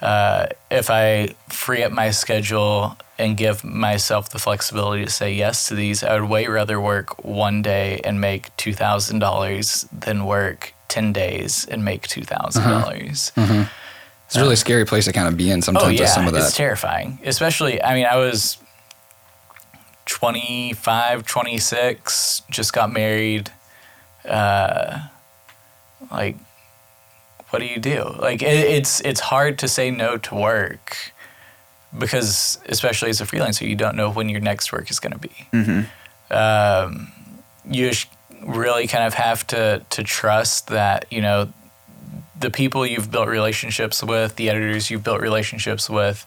uh, if I free up my schedule and give myself the flexibility to say yes to these, I would way rather work one day and make two thousand dollars than work ten days and make two thousand dollars. It's a really scary place to kind of be in sometimes Oh yeah, with some of that. it's terrifying. Especially, I mean, I was 25, 26, just got married. Uh, like, what do you do? Like, it, it's it's hard to say no to work because, especially as a freelancer, you don't know when your next work is going to be. Um, you really kind of have to to trust that you know the people you've built relationships with, the editors you've built relationships with,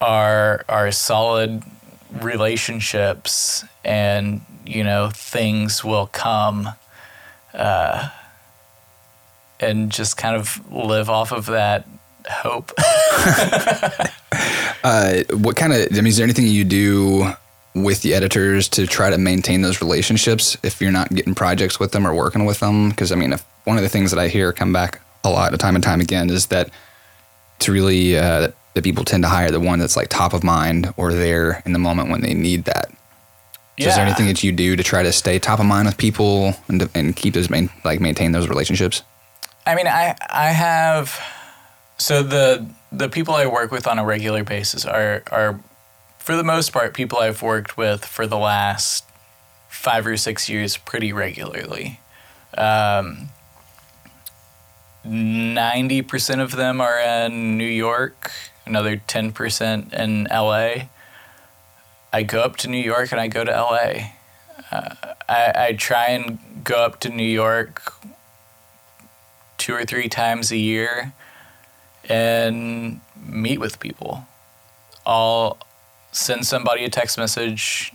are are solid relationships, and you know things will come, uh, and just kind of live off of that hope. Uh, what kind of? I mean, is there anything you do with the editors to try to maintain those relationships if you're not getting projects with them or working with them? Because I mean, if one of the things that I hear come back a lot, time and time again, is that to really uh, that people tend to hire the one that's like top of mind or there in the moment when they need that. So Is there anything that you do to try to stay top of mind with people and, to, and keep those main, like maintain those relationships? I mean, I I have so the the people I work with on a regular basis are are for the most part people I've worked with for the last five or six years pretty regularly. Um, 90% of them are in New York, another 10% in LA. I go up to New York and I go to LA. Uh, I, I try and go up to New York two or three times a year and meet with people. I'll send somebody a text message,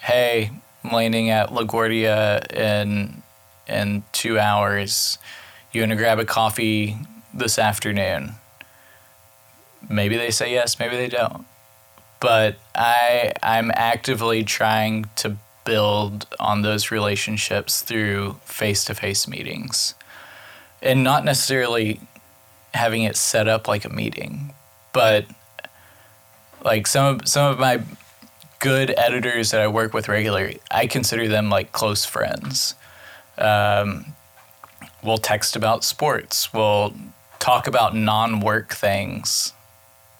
"Hey, I'm landing at LaGuardia in in two hours. You want to grab a coffee this afternoon?" Maybe they say yes, maybe they don't. But I I'm actively trying to build on those relationships through face-to-face meetings. And not necessarily having it set up like a meeting, but like some of some of my good editors that I work with regularly, I consider them like close friends. Um, we'll text about sports. We'll talk about non-work things,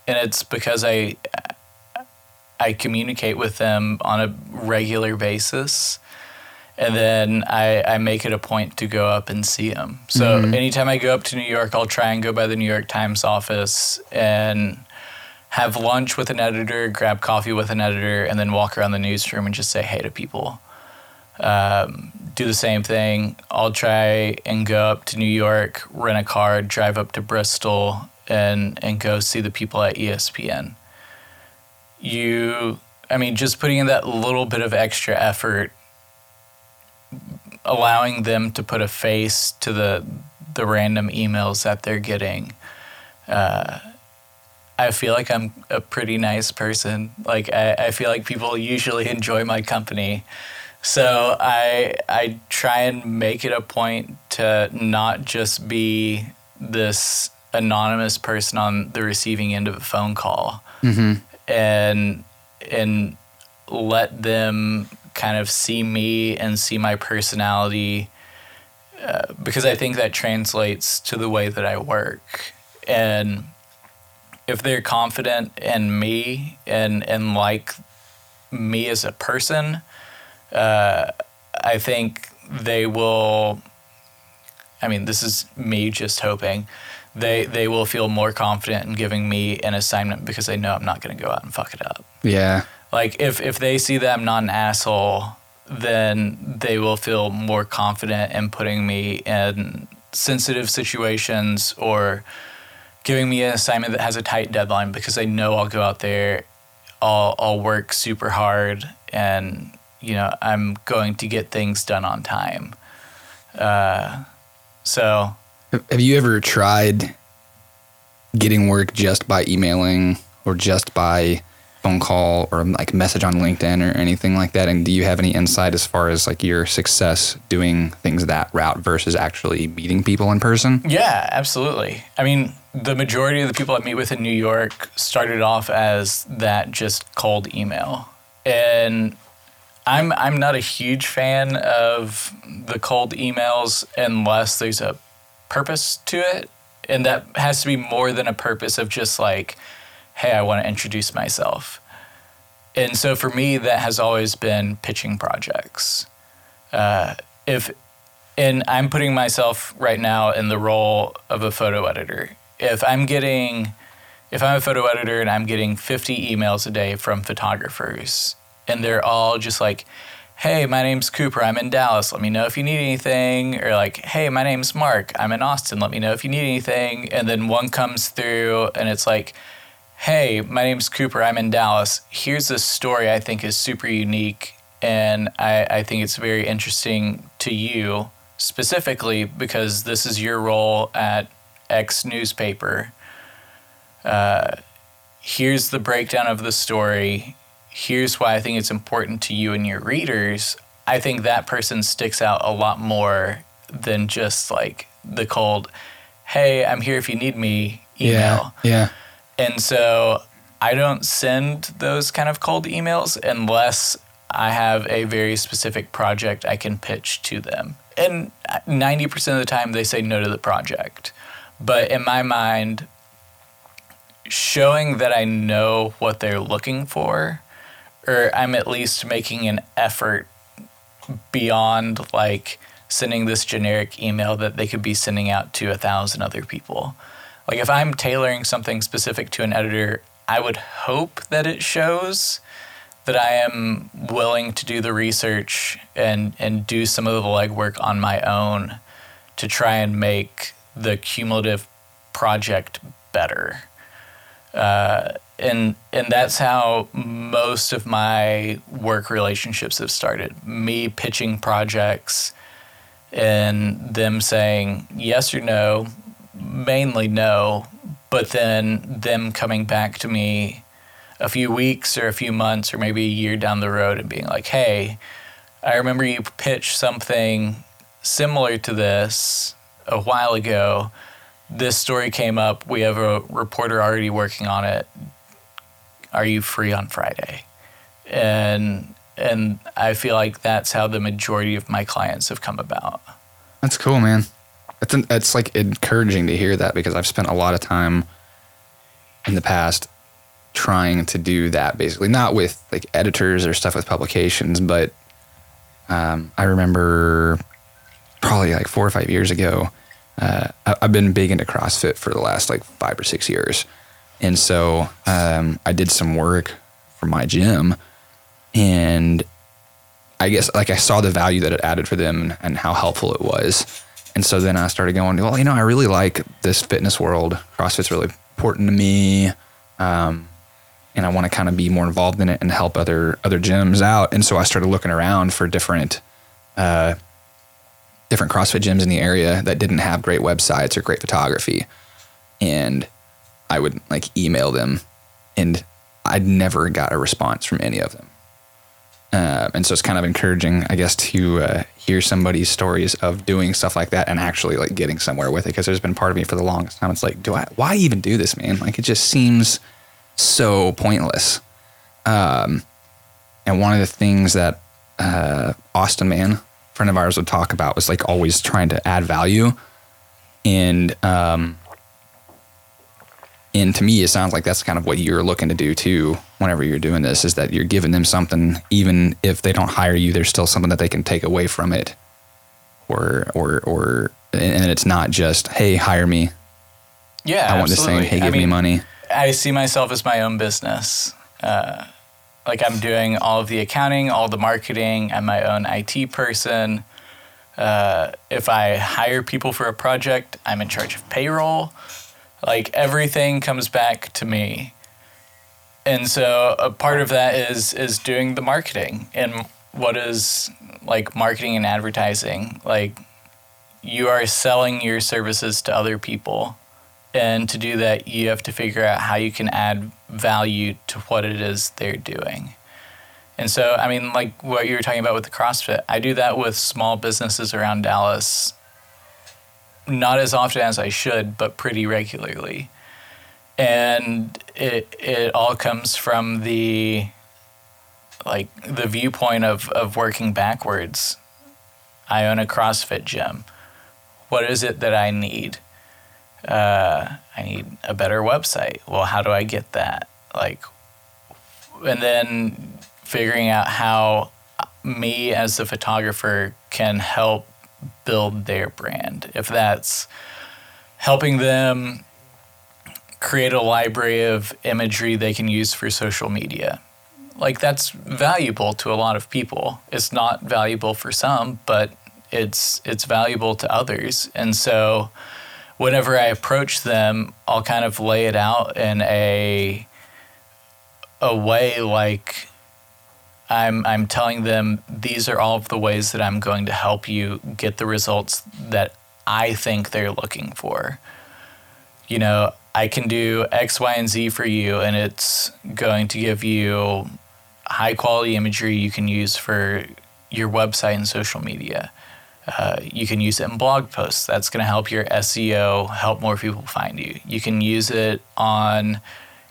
and it's because I I communicate with them on a regular basis and then I, I make it a point to go up and see him. So mm-hmm. anytime I go up to New York, I'll try and go by the New York Times office and have lunch with an editor, grab coffee with an editor, and then walk around the newsroom and just say hey to people. Um, do the same thing. I'll try and go up to New York, rent a car, drive up to Bristol, and and go see the people at ESPN. You, I mean, just putting in that little bit of extra effort allowing them to put a face to the the random emails that they're getting. Uh, I feel like I'm a pretty nice person. Like I, I feel like people usually enjoy my company. So I I try and make it a point to not just be this anonymous person on the receiving end of a phone call mm-hmm. and and let them kind of see me and see my personality uh, because I think that translates to the way that I work. And if they're confident in me and, and like me as a person, uh, I think they will. I mean, this is me just hoping they they will feel more confident in giving me an assignment because they know I'm not going to go out and fuck it up. Yeah. Like if if they see that I'm not an asshole, then they will feel more confident in putting me in sensitive situations or giving me an assignment that has a tight deadline because they know I'll go out there, I'll I'll work super hard and you know I'm going to get things done on time. Uh, so, have you ever tried getting work just by emailing or just by phone call or like message on LinkedIn or anything like that? And do you have any insight as far as like your success doing things that route versus actually meeting people in person? Yeah, absolutely. I mean, the majority of the people I meet with in New York started off as that just cold email. And I'm I'm not a huge fan of the cold emails unless there's a purpose to it. And that has to be more than a purpose of just like hey, I want to introduce myself. And so for me, that has always been pitching projects. Uh, if and I'm putting myself right now in the role of a photo editor. If I'm getting, if I'm a photo editor and I'm getting 50 emails a day from photographers, and they're all just like, hey, my name's Cooper, I'm in Dallas, let me know if you need anything. Or like, hey, my name's Mark, I'm in Austin, let me know if you need anything. And then one comes through and it's like, hey, my name's Cooper, I'm in Dallas. Here's this story I think is super unique, and I, I think it's very interesting to you specifically because this is your role at X newspaper. Uh, here's the breakdown of the story. here's why I think it's important to you and your readers, I think that person sticks out a lot more than just like the cold, hey, I'm here if you need me email. Yeah. Yeah. And so I don't send those kind of cold emails unless I have a very specific project I can pitch to them. And 90% of the time they say no to the project. But in my mind, showing that I know what they're looking for, or I'm at least making an effort beyond like sending this generic email that they could be sending out to a thousand other people. Like if I'm tailoring something specific to an editor, I would hope that it shows that I am willing to do the research and and do some of the legwork on my own to try and make the cumulative project better. Uh, and and that's how most of my work relationships have started. Me pitching projects and them saying yes or no, mainly no, but then them coming back to me a few weeks or a few months or maybe a year down the road and being like, "Hey, I remember you pitched something similar to this a while ago." this story came up. We have a reporter already working on it. Are you free on Friday? And and I feel like that's how the majority of my clients have come about. That's cool, man. It's an, it's like encouraging to hear that because I've spent a lot of time in the past trying to do that basically not with like editors or stuff with publications but um, i remember probably like four or five years ago uh, I, have been big into CrossFit for the last like five or six years. And so um, I did some work for my gym and I guess like I saw the value that it added for them and how helpful it was. And so then I started going, well, you know, I really like this fitness world. CrossFit's really important to me. Um, and I want to kind of be more involved in it and help other other gyms out. And so I started looking around for different uh, different CrossFit gyms in the area that didn't have great websites or great photography. And I would like email them and I'd never got a response from any of them. Uh, and so it's kind of encouraging, I guess, to uh, hear somebody's stories of doing stuff like that and actually like getting somewhere with it. Because there's been part of me for the longest time. It's like, do I? Why even do this, man? Like, it just seems so pointless. Um, and one of the things that uh, Austin Mann, friend of ours would talk about was like always trying to add value. And um, and to me, it sounds like that's kind of what you're looking to do too. Whenever you're doing this, is that you're giving them something, even if they don't hire you, there's still something that they can take away from it, or or or, and it's not just hey, hire me. Yeah, I want absolutely. this thing. Hey, give I mean, me money. I see myself as my own business. Uh, like I'm doing all of the accounting, all the marketing. I'm my own IT person. Uh, if I hire people for a project, I'm in charge of payroll. Like everything comes back to me, and so a part of that is is doing the marketing and what is like marketing and advertising. Like you are selling your services to other people, and to do that, you have to figure out how you can add value to what it is they're doing. And so, I mean, like what you were talking about with the CrossFit, I do that with small businesses around Dallas, not as often as I should, but pretty regularly. And it it all comes from the like the viewpoint of, of working backwards. I own a CrossFit gym. What is it that I need? Uh, I need a better website. Well, how do I get that? Like, and then figuring out how me as a photographer can help build their brand. If that's helping them create a library of imagery they can use for social media. Like that's valuable to a lot of people. It's not valuable for some, but it's it's valuable to others. And so whenever I approach them, I'll kind of lay it out in a a way like I'm I'm telling them these are all of the ways that I'm going to help you get the results that I think they're looking for. You know, I can do X, Y, and Z for you, and it's going to give you high quality imagery you can use for your website and social media. Uh, you can use it in blog posts. That's going to help your SEO, help more people find you. You can use it on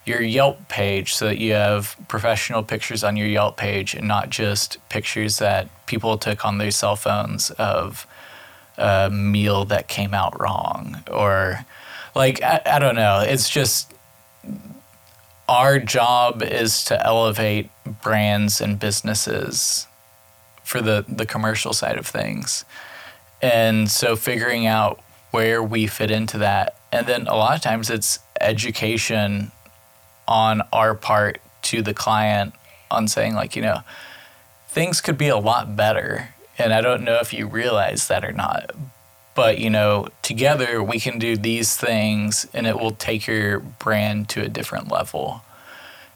your Yelp page so that you have professional pictures on your Yelp page and not just pictures that people took on their cell phones of a meal that came out wrong or like I, I don't know. It's just our job is to elevate brands and businesses for the the commercial side of things. And so figuring out where we fit into that. And then a lot of times it's education on our part to the client on saying like, you know, things could be a lot better. And I don't know if you realize that or not. But, you know, together we can do these things and it will take your brand to a different level.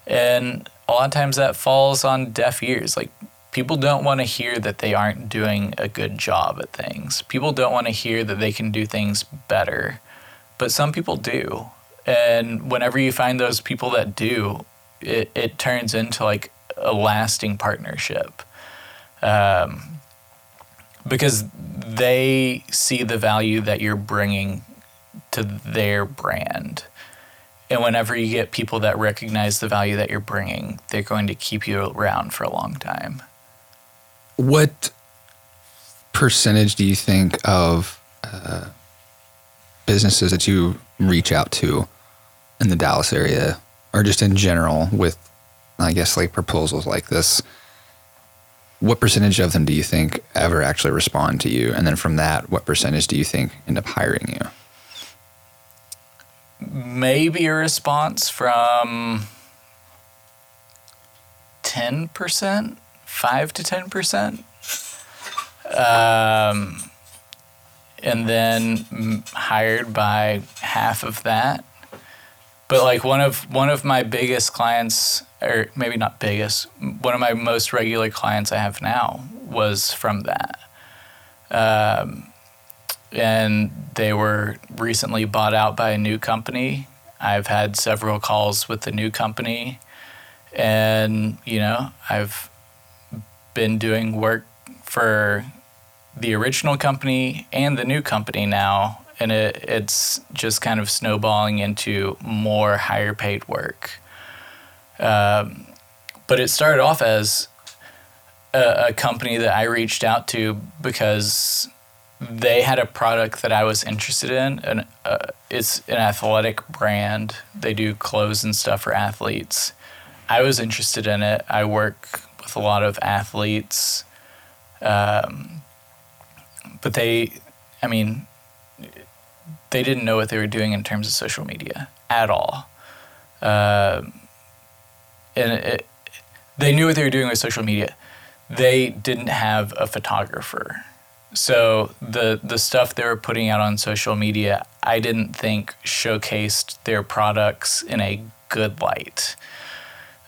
And a lot of times that falls on deaf ears. Like people don't want to hear that they aren't doing a good job at things. People don't want to hear that they can do things better. But some people do. And whenever you find those people that do, it, it turns into like a lasting partnership. Um, because they see the value that you're bringing to their brand. And whenever you get people that recognize the value that you're bringing, they're going to keep you around for a long time. What percentage do you think of uh, businesses that you reach out to in the Dallas area, or just in general, with I guess like proposals like this? What percentage of them do you think ever actually respond to you? And then from that, what percentage do you think end up hiring you? Maybe a response from 10%, 5 to 10%. Um, and then hired by half of that. But like one of one of my biggest clients, or maybe not biggest, one of my most regular clients I have now was from that. Um, and they were recently bought out by a new company. I've had several calls with the new company, and you know I've been doing work for the original company and the new company now, and it, it's just kind of snowballing into more higher paid work. Um, but it started off as a, a company that I reached out to because they had a product that I was interested in, and uh, it's an athletic brand. They do clothes and stuff for athletes. I was interested in it. I work with a lot of athletes, um, but they, I mean, they didn't know what they were doing in terms of social media at all. Uh, and it, they knew what they were doing with social media. They didn't have a photographer so the the stuff they were putting out on social media, I didn't think showcased their products in a good light.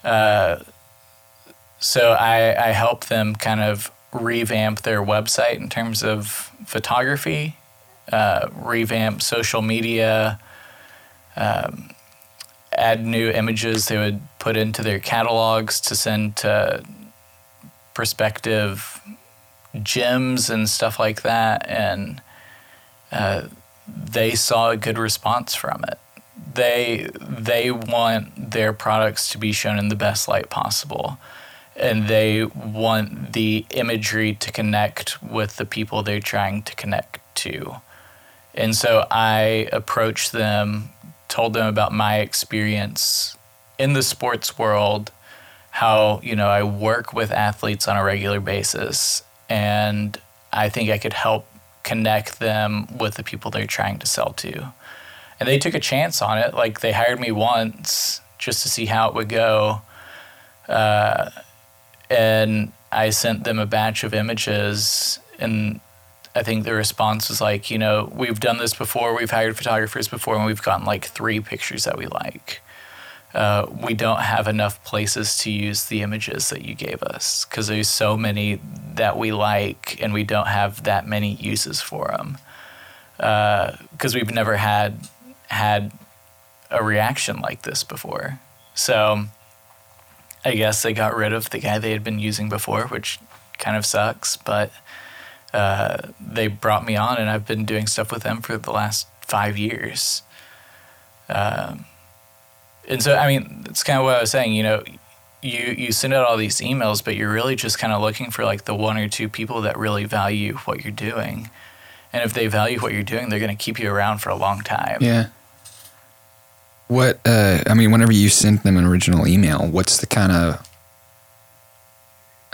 Uh, so I, I helped them kind of revamp their website in terms of photography, uh, revamp social media, um, add new images they would put into their catalogs to send to prospective gyms and stuff like that, and uh, they saw a good response from it. They they want their products to be shown in the best light possible, and they want the imagery to connect with the people they're trying to connect to. And so I approached them, told them about my experience in the sports world, how you know I work with athletes on a regular basis, and I think I could help connect them with the people they're trying to sell to. And they took a chance on it. Like they hired me once just to see how it would go. Uh, and I sent them a batch of images, and I think the response was like, you know, we've done this before, we've hired photographers before, and we've gotten like three pictures that we like uh, we don't have enough places to use the images that you gave us because there's so many that we like and we don't have that many uses for them because uh, we've never had had a reaction like this before so I guess they got rid of the guy they had been using before, which kind of sucks. But uh, they brought me on, and I've been doing stuff with them for the last five years. Um, and so, I mean, that's kind of what I was saying. You know, you you send out all these emails, but you're really just kind of looking for like the one or two people that really value what you're doing. And if they value what you're doing, they're going to keep you around for a long time. Yeah. What uh, I mean, whenever you sent them an original email, what's the kind of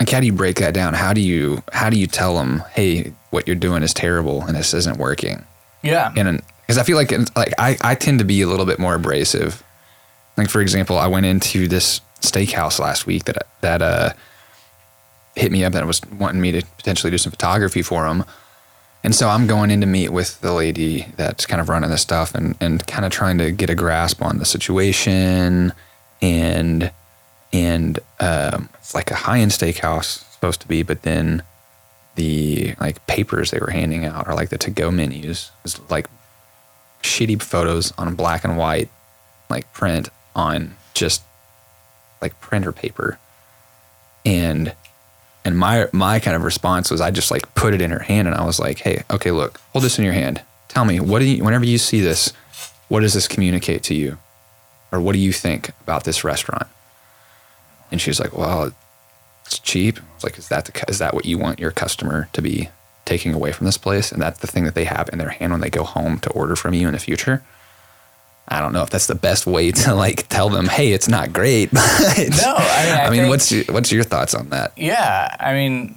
like how do you break that down? How do you how do you tell them, hey, what you're doing is terrible and this isn't working? Yeah. And because I feel like like I I tend to be a little bit more abrasive. Like for example, I went into this steakhouse last week that that uh hit me up and was wanting me to potentially do some photography for them. And so I'm going in to meet with the lady that's kind of running this stuff and, and kind of trying to get a grasp on the situation and and um, it's like a high end steakhouse supposed to be, but then the like papers they were handing out are like the to go menus. It's like shitty photos on black and white, like print on just like printer paper. And and my my kind of response was I just like put it in her hand and I was like, "Hey, okay, look, hold this in your hand. Tell me, what do you whenever you see this, what does this communicate to you? Or what do you think about this restaurant?" And she's like, "Well, it's cheap." I was like, "Is that the, is that what you want your customer to be taking away from this place? And that's the thing that they have in their hand when they go home to order from you in the future?" I don't know if that's the best way to like tell them, "Hey, it's not great." no, I mean, I, I mean, think- what's your, what's your thoughts on that? Yeah, I mean,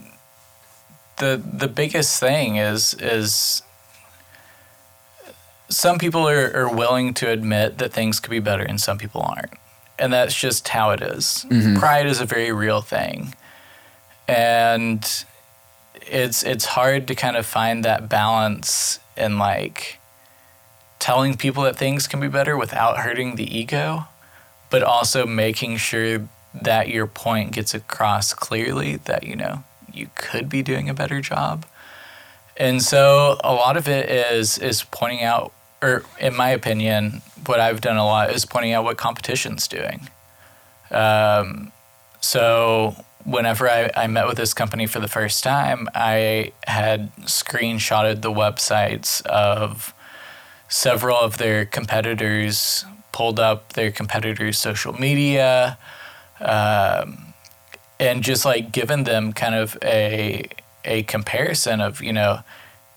the the biggest thing is is some people are, are willing to admit that things could be better, and some people aren't, and that's just how it is. Mm-hmm. Pride is a very real thing, and it's it's hard to kind of find that balance in like telling people that things can be better without hurting the ego, but also making sure that your point gets across clearly that you know you could be doing a better job. And so a lot of it is is pointing out or in my opinion, what I've done a lot is pointing out what competition's doing. Um, so whenever I, I met with this company for the first time, I had screenshotted the websites of several of their competitors, pulled up their competitors' social media, um, and just like given them kind of a a comparison of you know,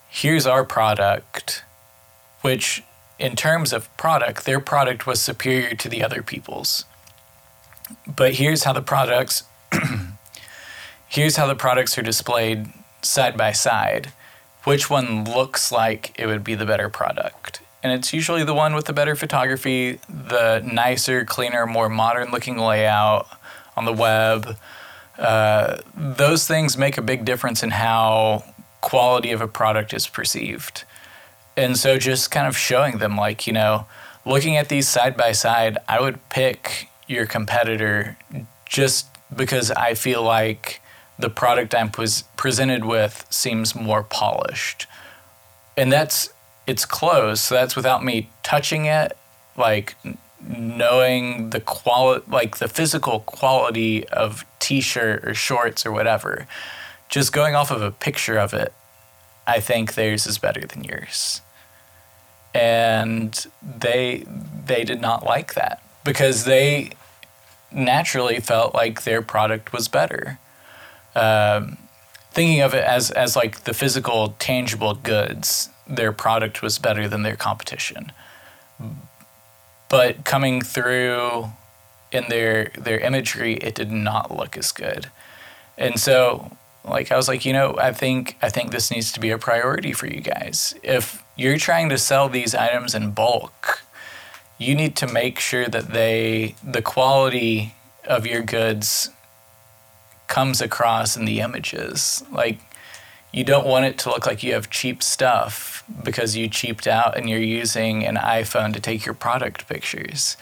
here's our product, which in terms of product, their product was superior to the other people's. But here's how the products here's how the products are displayed side by side. Which one looks like it would be the better product? And it's usually the one with the better photography, the nicer, cleaner, more modern looking layout on the web. Uh, those things make a big difference in how quality of a product is perceived. And so just kind of showing them, like, you know, looking at these side by side, I would pick your competitor just because I feel like the product I'm pres- presented with seems more polished. And that's, it's close. So that's without me touching it, like knowing the quality, like the physical quality of t shirt or shorts or whatever. Just going off of a picture of it, I think theirs is better than yours. And they they did not like that because they naturally felt like their product was better. Um, thinking of it as as like the physical, tangible goods, their product was better than their competition. But coming through in their their imagery, it did not look as good. And so like I was like, you know, I think I think this needs to be a priority for you guys. If you're trying to sell these items in bulk, you need to make sure that they the quality of your goods comes across in the images. Like you don't want it to look like you have cheap stuff because you cheaped out and you're using an iPhone to take your product pictures.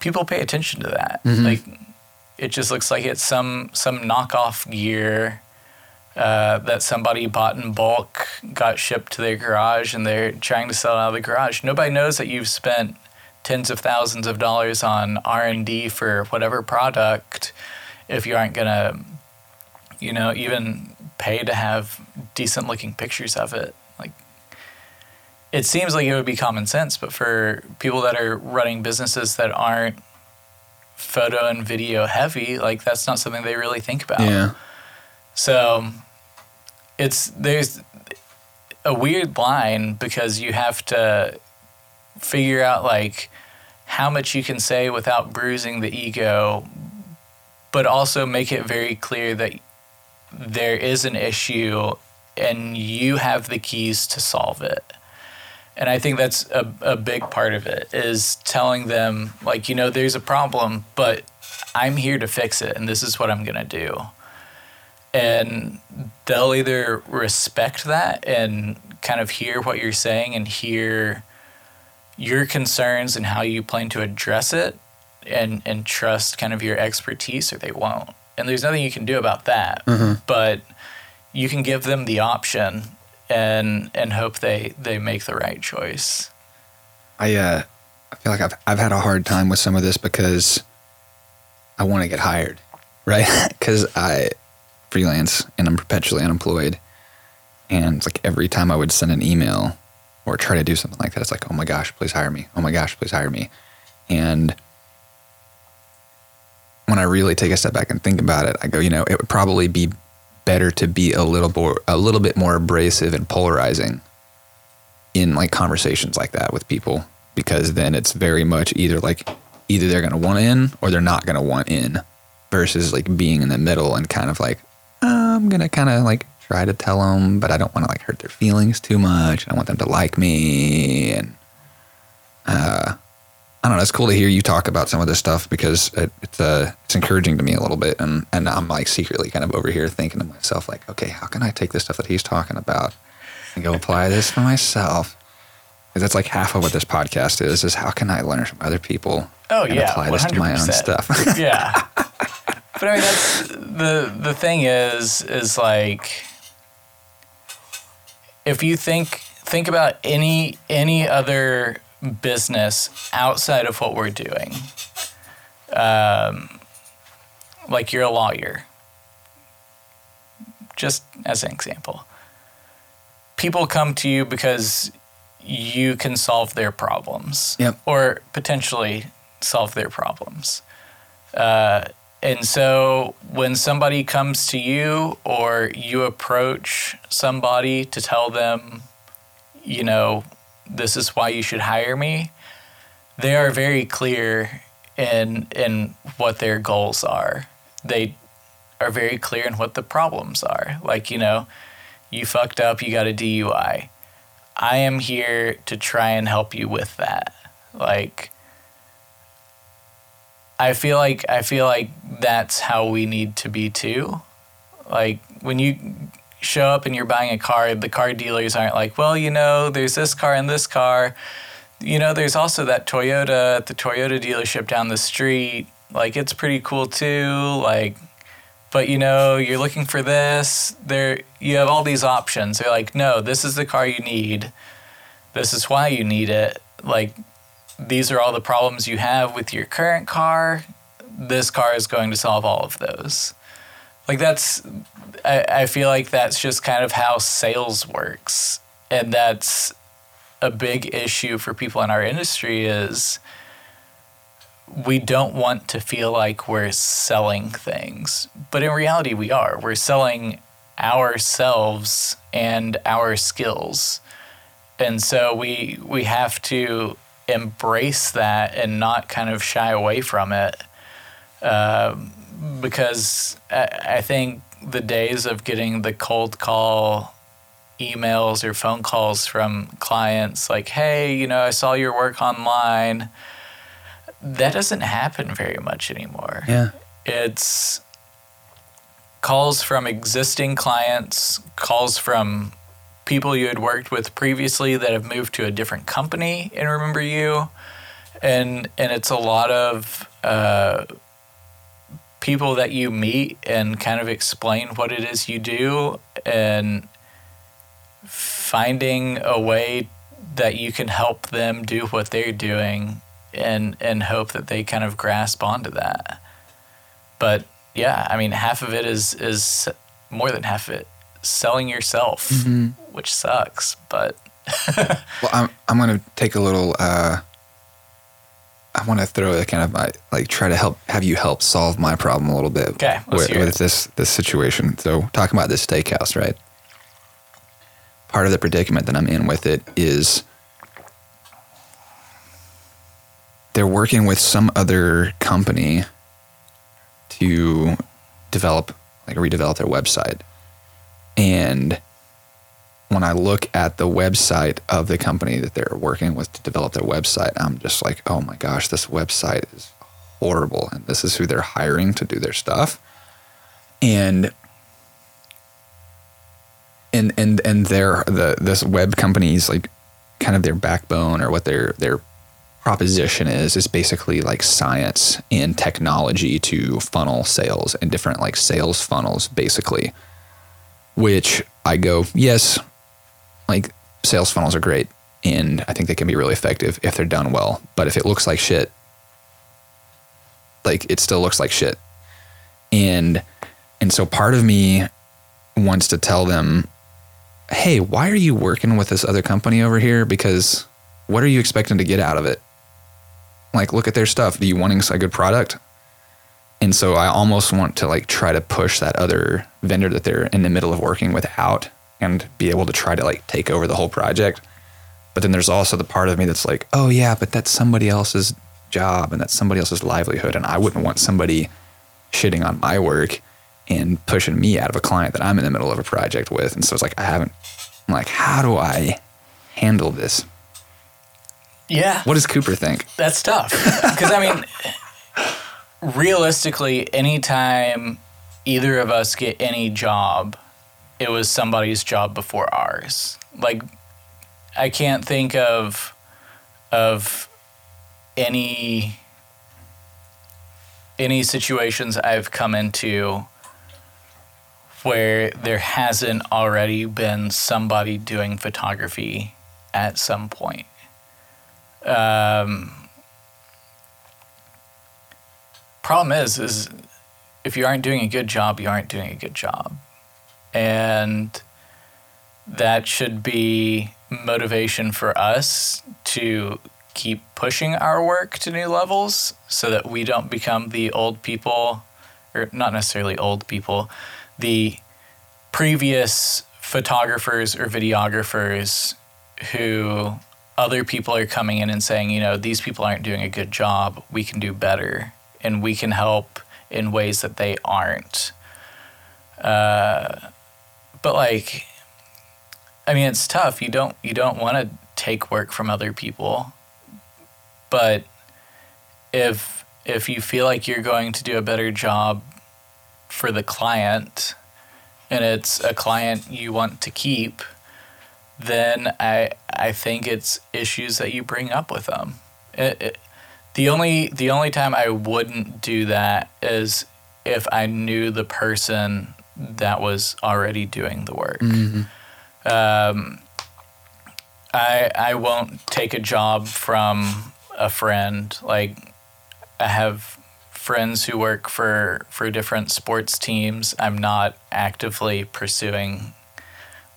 People pay attention to that. Mm-hmm. Like it just looks like it's some some knockoff gear uh, that somebody bought in bulk, got shipped to their garage, and they're trying to sell it out of the garage. Nobody knows that you've spent tens of thousands of dollars on R&D for whatever product if you aren't to you know even pay to have decent looking pictures of it like it seems like it would be common sense but for people that are running businesses that aren't photo and video heavy like that's not something they really think about Yeah. so it's there's a weird line because you have to figure out like how much you can say without bruising the ego, but also make it very clear that there is an issue and you have the keys to solve it. And I think that's a, a big part of it is telling them, like, you know, there's a problem, but I'm here to fix it and this is what I'm going to do. And they'll either respect that and kind of hear what you're saying and hear your concerns and how you plan to address it and and trust kind of your expertise or they won't. And there's nothing you can do about that mm-hmm. but you can give them the option and and hope they they make the right choice I uh, I feel like I've I've had a hard time with some of this because I want to get hired, right? Because I freelance and I'm perpetually unemployed, and it's like every time I would send an email or try to do something like that, it's like, oh my gosh, please hire me. Oh my gosh, please hire me. And when I really take a step back and think about it, I go, you know, it would probably be better to be a little more, a little bit more abrasive and polarizing in like conversations like that with people because then it's very much either like either they're going to want in or they're not going to want in versus like being in the middle and kind of like I'm going to kind of like try to tell them but I don't want to like hurt their feelings too much. I want them to like me and uh I don't know. It's cool to hear you talk about some of this stuff because it, it's uh, it's encouraging to me a little bit, and and I'm like secretly kind of over here thinking to myself like, okay, how can I take this stuff that he's talking about and go apply this for myself? Because that's like half of what this podcast is: is how can I learn from other people Oh and yeah, apply this to my own 100%. stuff. yeah. But I mean, that's the the thing is is like if you think think about any any other business outside of what we're doing, um, like you're a lawyer. Just as an example, people come to you because you can solve their problems, Yep. or potentially solve their problems. Uh, and so when somebody comes to you or you approach somebody to tell them, you know, this is why you should hire me, they are very clear in in what their goals are. They are very clear in what the problems are. Like, you know, you fucked up, you got a DUI. I am here to try and help you with that. Like I feel like I feel like that's how we need to be too. Like when you show up and you're buying a car, the car dealers aren't like, well, you know, there's this car and this car. You know, there's also that Toyota at the Toyota dealership down the street. Like it's pretty cool too. Like but you know, you're looking for this. There you have all these options. They're like, no, this is the car you need. This is why you need it. Like these are all the problems you have with your current car. This car is going to solve all of those. Like that's I, I feel like that's just kind of how sales works. And that's a big issue for people in our industry is we don't want to feel like we're selling things. But in reality we are. We're selling ourselves and our skills. And so we we have to embrace that and not kind of shy away from it. Um, because I, I think the days of getting the cold call emails or phone calls from clients like, hey, you know, I saw your work online, that doesn't happen very much anymore. yeah. It's calls from existing clients, calls from people you had worked with previously that have moved to a different company and remember you. And and it's a lot of uh, people that you meet and kind of explain what it is you do and finding a way that you can help them do what they're doing and and hope that they kind of grasp onto that. But yeah, I mean, half of it is is more than half of it selling yourself, Mm-hmm. which sucks. But Well, I'm I'm gonna take a little. Uh, I want to throw a kind of my, like try to help have you help solve my problem a little bit. Okay, with, with this this situation. So talking about this steakhouse, right? Part of the predicament that I'm in with it is they're working with some other company to develop like redevelop their website, and when I look at the website of the company that they're working with to develop their website, I'm just like, oh my gosh, this website is horrible. And this is who they're hiring to do their stuff. And and and and their the this web company's like kind of their backbone or what their their proposition is is basically like science and technology to funnel sales and different like sales funnels basically which I go, yes, like sales funnels are great and I think they can be really effective if they're done well. But if it looks like shit, like it still looks like shit. And and so part of me wants to tell them, "Hey, why are you working with this other company over here because what are you expecting to get out of it? Like look at their stuff. Do you wanting a good product? And so I almost want to like try to push that other vendor that they're in the middle of working with out and be able to try to like take over the whole project. But then there's also the part of me that's like, oh yeah, but that's somebody else's job and that's somebody else's livelihood. And I wouldn't want somebody shitting on my work and pushing me out of a client that I'm in the middle of a project with. And so it's like, I haven't, I'm like, how do I handle this? yeah, What does Cooper think? That's tough. Because, I mean, realistically, anytime either of us get any job, it was somebody's job before ours. Like, I can't think of of any any situations I've come into where there hasn't already been somebody doing photography at some point. Um, problem is, is if you aren't doing a good job, you aren't doing a good job, and that should be motivation for us to keep pushing our work to new levels so that we don't become the old people or not necessarily old people the previous photographers or videographers who other people are coming in and saying, you know, these people aren't doing a good job. We can do better, and we can help in ways that they aren't. Uh, but like, I mean, it's tough. You don't you don't want to take work from other people, but if if you feel like you're going to do a better job for the client, and it's a client you want to keep then I I think it's issues that you bring up with them. It, it, the only the only time I wouldn't do that is if I knew the person that was already doing the work. Um, I I won't take a job from a friend. Like I have friends who work for for different sports teams. I'm not actively pursuing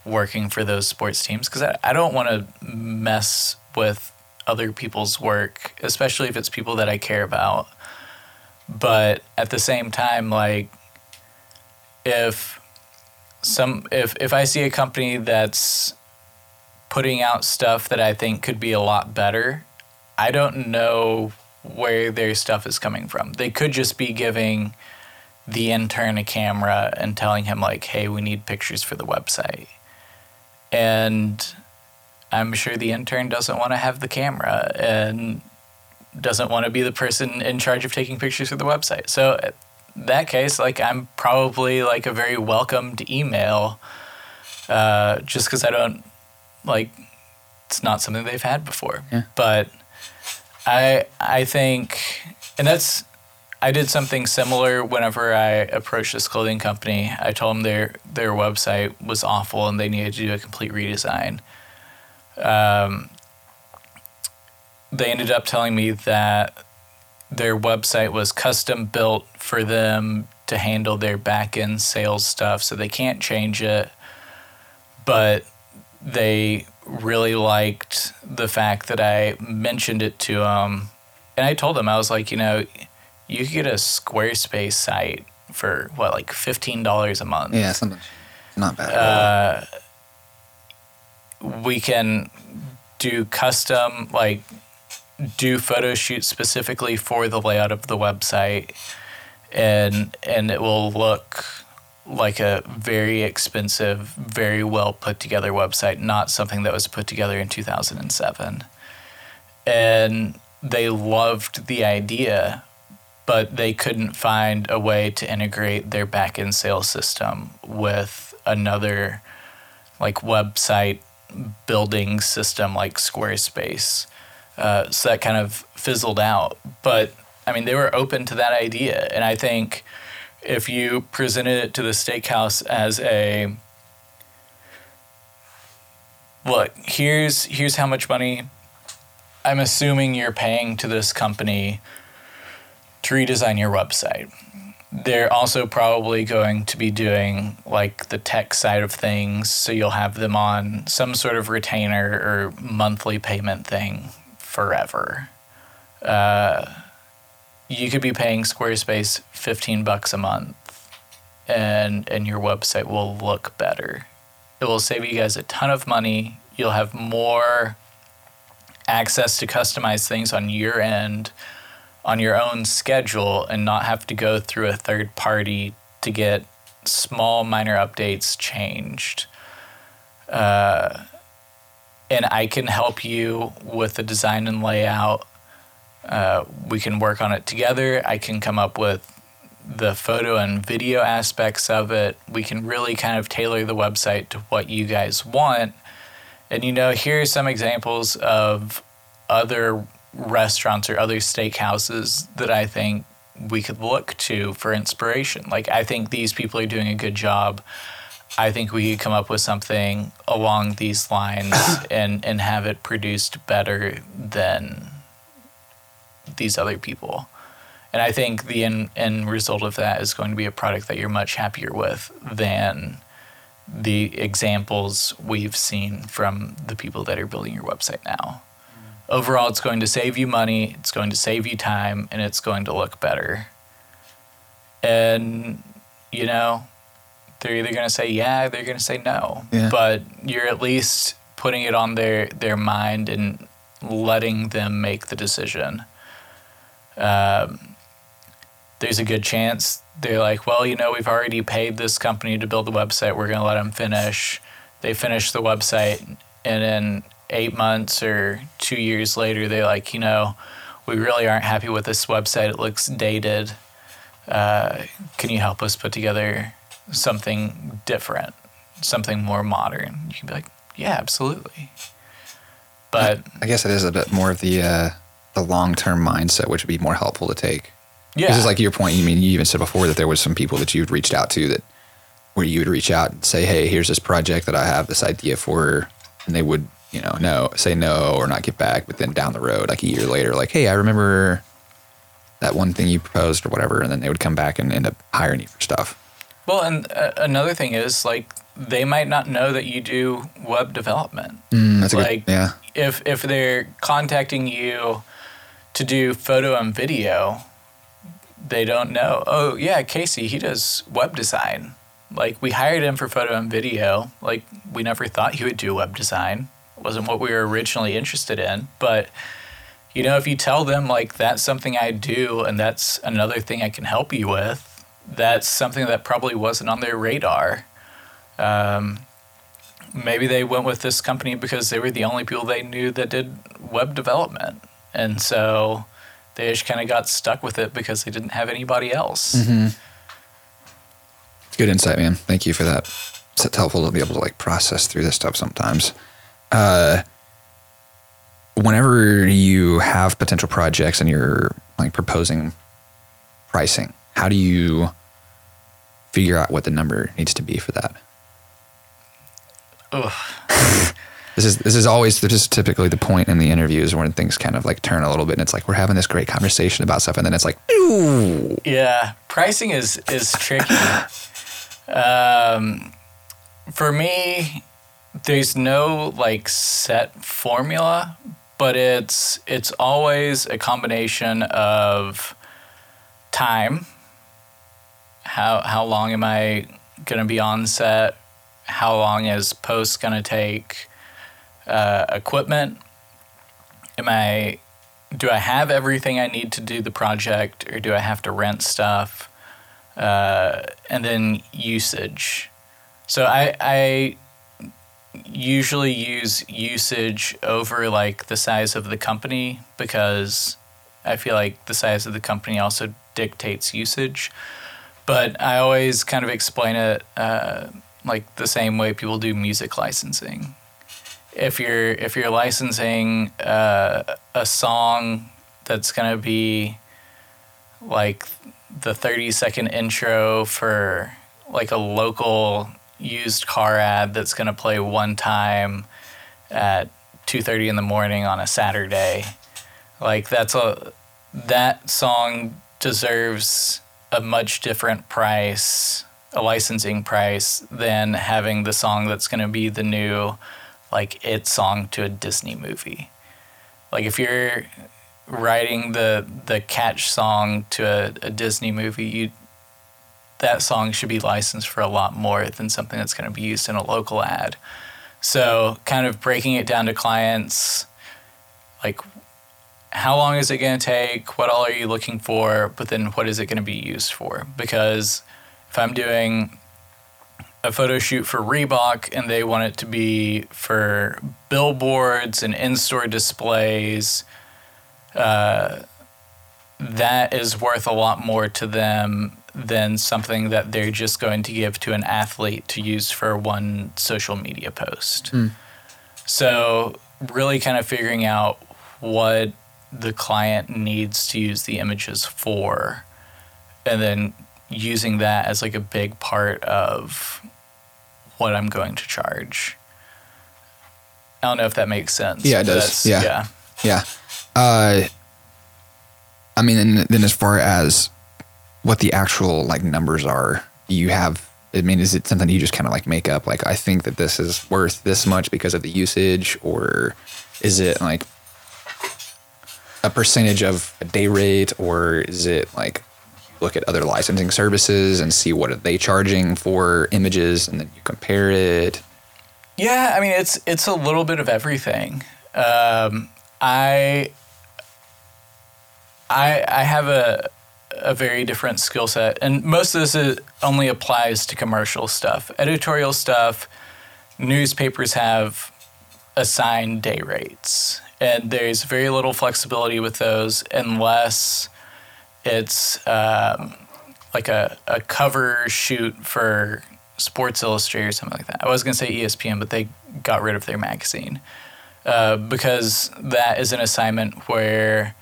working for those sports teams because I, I don't want to mess with other people's work, especially if it's people that I care about. But at the same time, like if some if if I see a company that's putting out stuff that I think could be a lot better, I don't know where their stuff is coming from. They could just be giving the intern a camera and telling him like, "Hey, we need pictures for the website." And I'm sure the intern doesn't want to have the camera and doesn't want to be the person in charge of taking pictures for the website. So that case, like I'm probably like a very welcomed email, uh, just because I don't like it's not something they've had before. Yeah. But I I think, and that's I did something similar whenever I approached this clothing company. I told them their their website was awful and they needed to do a complete redesign. Um, they ended up telling me that their website was custom built for them to handle their back end sales stuff, so they can't change it. But they really liked the fact that I mentioned it to them. And I told them, I was like, you know, you could get a Squarespace site for what, like $15 a month. Yeah, something not bad. Uh, we can do custom, like, do photo shoots specifically for the layout of the website and and it will look like a very expensive, very well put together website, not something that was put together in 2007. And they loved the idea, but they couldn't find a way to integrate their back end sales system with another like website building system like Squarespace. Uh, so that kind of fizzled out. But I mean, they were open to that idea. And I think if you presented it to the steakhouse as a look, here's here's how much money I'm assuming you're paying to this company to redesign your website. They're also probably going to be doing like the tech side of things, so you'll have them on some sort of retainer or monthly payment thing forever. Uh, you could be paying Squarespace 15 bucks a month and and your website will look better. It will save you guys a ton of money. You'll have more access to customize things on your end on your own schedule and not have to go through a third party to get small minor updates changed. Uh, and I can help you with the design and layout uh, we can work on it together. I can come up with the photo and video aspects of it. We can really kind of tailor the website to what you guys want. And you know, here are some examples of other restaurants or other steakhouses that I think we could look to for inspiration. Like, I think these people are doing a good job. I think we could come up with something along these lines and, and have it produced better than these other people. And I think the end, end result of that is going to be a product that you're much happier with than the examples we've seen from the people that are building your website now. Mm-hmm. Overall, it's going to save you money, it's going to save you time, and it's going to look better. And, you know, they're either going to say yeah, they're going to say no. Yeah. But you're at least putting it on their, their mind and letting them make the decision um, there's a good chance they're like, well, you know, we've already paid this company to build the website. We're going to let them finish. They finish the website, and in eight months or two years later, they're like, you know, we really aren't happy with this website. It looks dated. Uh, can you help us put together something different, something more modern? You can be like, yeah, absolutely. But I guess it is a bit more of the uh, the long term mindset, which would be more helpful to take. yeah, This is like your point. You mean you even said before that there was some people that you'd reached out to that where you would reach out and say, "Hey, here's this project that I have this idea for," and they would, you know, no, say no or not get back. But then down the road, like a year later, like, "Hey, I remember that one thing you proposed or whatever," and then they would come back and end up hiring you for stuff. Well, and uh, another thing is like they might not know that you do web development. Mm, that's a Like- good, yeah, If if they're contacting you to do photo and video, they don't know. Oh yeah, Casey, he does web design. Like we hired him for photo and video. Like we never thought he would do web design. It wasn't what we were originally interested in, but you know, if you tell them like that's something I do and that's another thing I can help you with, that's something that probably wasn't on their radar. Um, maybe they went with this company because they were the only people they knew that did web development. And so they just kind of got stuck with it because they didn't have anybody else. It's good insight, man. Thank you for that. It's helpful to be able to like process through this stuff sometimes. Uh, whenever you have potential projects and you're like proposing pricing, how do you figure out what the number needs to be for that? Ugh. This is this is always this is typically the point in the interviews when things kind of like turn a little bit, and it's like we're having this great conversation about stuff, and then it's like, ooh, Yeah, pricing is is tricky. um, for me, there's no like set formula, but it's it's always a combination of time. How how long am I gonna be on set? How long is post gonna take? Uh, equipment. Am I do I have everything I need to do the project, or do I have to rent stuff? Uh, and then usage. So I I usually use usage over like the size of the company because I feel like the size of the company also dictates usage. But I always kind of explain it uh, like the same way people do music licensing. If you're if you're licensing uh, a song that's gonna be like the 30 second intro for like a local used car ad that's going to play one time at 2:30 in the morning on a Saturday. Like that's a that song deserves a much different price, a licensing price than having the song that's going to be the new like it song to a Disney movie. Like if you're writing the the catch song to a, a Disney movie, you that song should be licensed for a lot more than something that's going to be used in a local ad. So, kind of breaking it down to clients, like how long is it going to take? What all are you looking for? But then, what is it going to be used for? Because if I'm doing a photo shoot for Reebok and they want it to be for billboards and in store displays, uh, that is worth a lot more to them than something that they're just going to give to an athlete to use for one social media post. So, really kind of figuring out what the client needs to use the images for, and then using that as like a big part of what I'm going to charge. I don't know if that makes sense. Yeah, it does. Yeah. Yeah. Yeah. Uh, I mean, and then as far as what the actual like numbers are, you have. I mean, is it something you just kind of like make up? Like, I think that this is worth this much because of the usage, or is it like a percentage of a day rate, or is it like look at other licensing services and see what are they charging for images, and then you compare it? Yeah, I mean it's it's a little bit of everything. Um, I I I have a a very different skill set, and most of this is, only applies to commercial stuff. Editorial stuff, newspapers have assigned day rates, and there's very little flexibility with those unless it's um, like a, a cover shoot for Sports Illustrated or something like that. I was going to say ESPN, but they got rid of their magazine uh, because that is an assignment where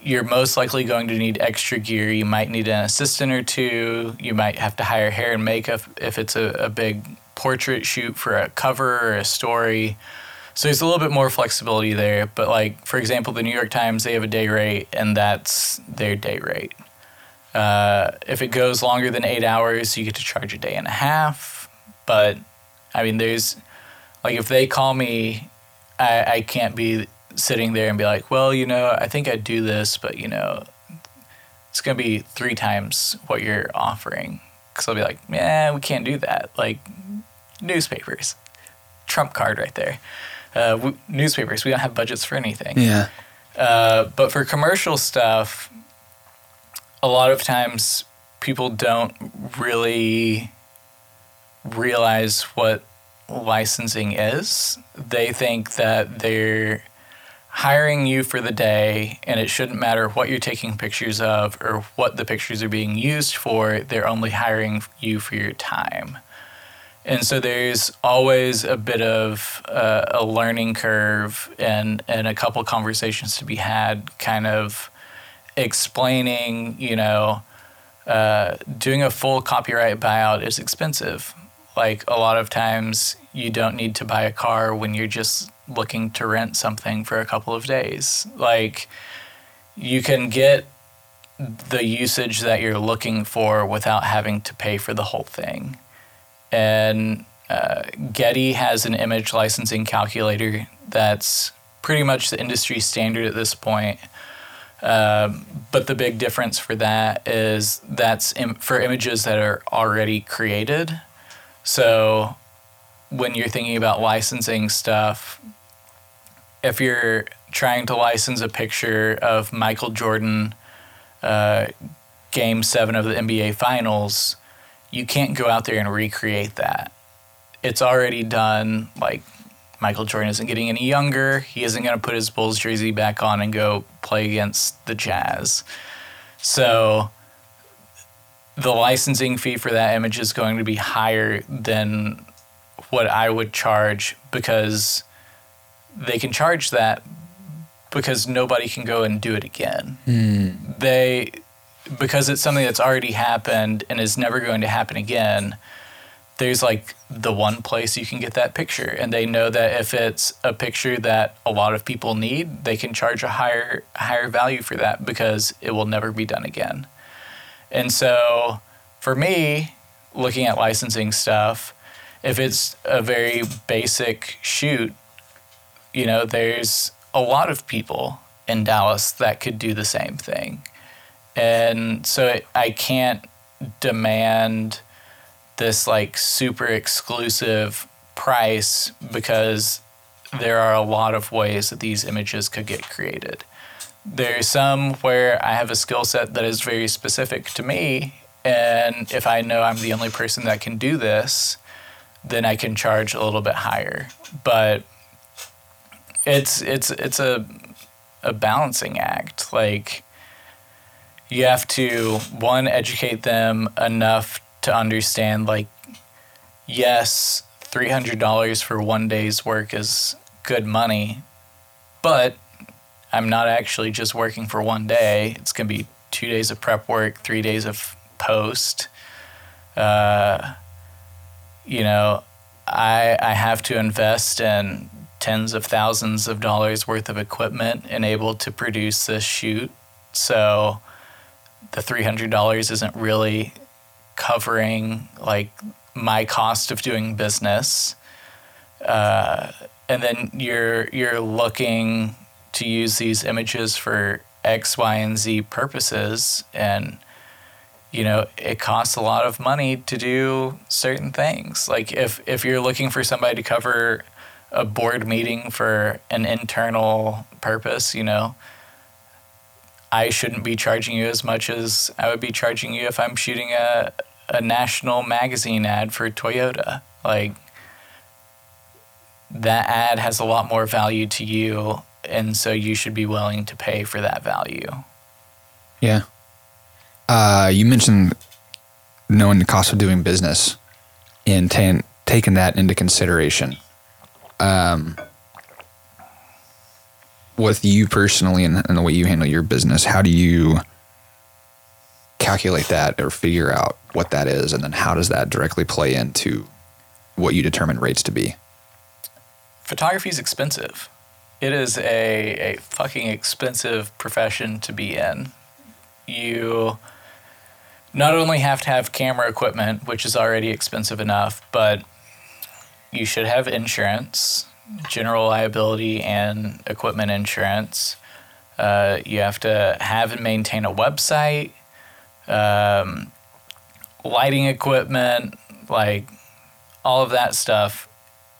you're most likely going to need extra gear. You might need an assistant or two. You might have to hire hair and makeup if it's a, a big portrait shoot for a cover or a story. So there's a little bit more flexibility there. But, like, for example, the New York Times, they have a day rate, and that's their day rate. Uh, if it goes longer than eight hours, you get to charge a day and a half. But I mean, there's like if they call me, I, I can't be sitting there and be like, well, you know, I think I'd do this, but you know, it's gonna be three times what you're offering. Because I'll be like, yeah, we can't do that. Like newspapers, trump card right there. Uh, w- newspapers, we don't have budgets for anything. Yeah. Uh, but for commercial stuff, a lot of times people don't really realize what licensing is. They think that they're hiring you for the day and it shouldn't matter what you're taking pictures of or what the pictures are being used for. They're only hiring you for your time. And so there's always a bit of uh, a learning curve and, and a couple conversations to be had, kind of explaining, you know, uh, doing a full copyright buyout is expensive. Like a lot of times, you don't need to buy a car when you're just looking to rent something for a couple of days. Like you can get the usage that you're looking for without having to pay for the whole thing. And uh, Getty has an image licensing calculator that's pretty much the industry standard at this point. Uh, but the big difference for that is that's Im- for images that are already created. So when you're thinking about licensing stuff, if you're trying to license a picture of Michael Jordan, uh, game seven of the NBA Finals, you can't go out there and recreate that. It's already done. Like, Michael Jordan isn't getting any younger. He isn't going to put his Bulls jersey back on and go play against the Jazz. So, the licensing fee for that image is going to be higher than what I would charge because they can charge that because nobody can go and do it again. Mm. They because it's something that's already happened and is never going to happen again. There's like the one place you can get that picture, and they know that if it's a picture that a lot of people need, they can charge a higher higher value for that because it will never be done again. And so, for me, looking at licensing stuff, if it's a very basic shoot, you know, there's a lot of people in Dallas that could do the same thing. And so I can't demand this like super exclusive price because there are a lot of ways that these images could get created. There's some where I have a skill set that is very specific to me. And if I know I'm the only person that can do this, then I can charge a little bit higher. But it's it's it's a a balancing act. Like you have to one educate them enough to understand like yes, $300 for one day's work is good money, but I'm not actually just working for one day. It's going to be 2 days of prep work, 3 days of post. Uh, you know, I I have to invest in tens of thousands of dollars worth of equipment and able to produce this shoot. So the $300 isn't really covering like my cost of doing business. Uh, and then you're you're looking to use these images for X, Y, and Z purposes, and you know it costs a lot of money to do certain things. Like if if you're looking for somebody to cover a board meeting for an internal purpose, you know, I shouldn't be charging you as much as I would be charging you if I'm shooting a, a national magazine ad for Toyota. Like, that ad has a lot more value to you, and so you should be willing to pay for that value. Yeah. Uh, you mentioned knowing the cost of doing business and t- taking that into consideration um, with you personally and, and the way you handle your business, how do you calculate that or figure out what that is? And then how does that directly play into what you determine rates to be? Photography is expensive. It is a, a fucking expensive profession to be in. You not only have to have camera equipment, which is already expensive enough, but you should have insurance, general liability, and equipment insurance. Uh, you have to have and maintain a website, um, lighting equipment, like all of that stuff.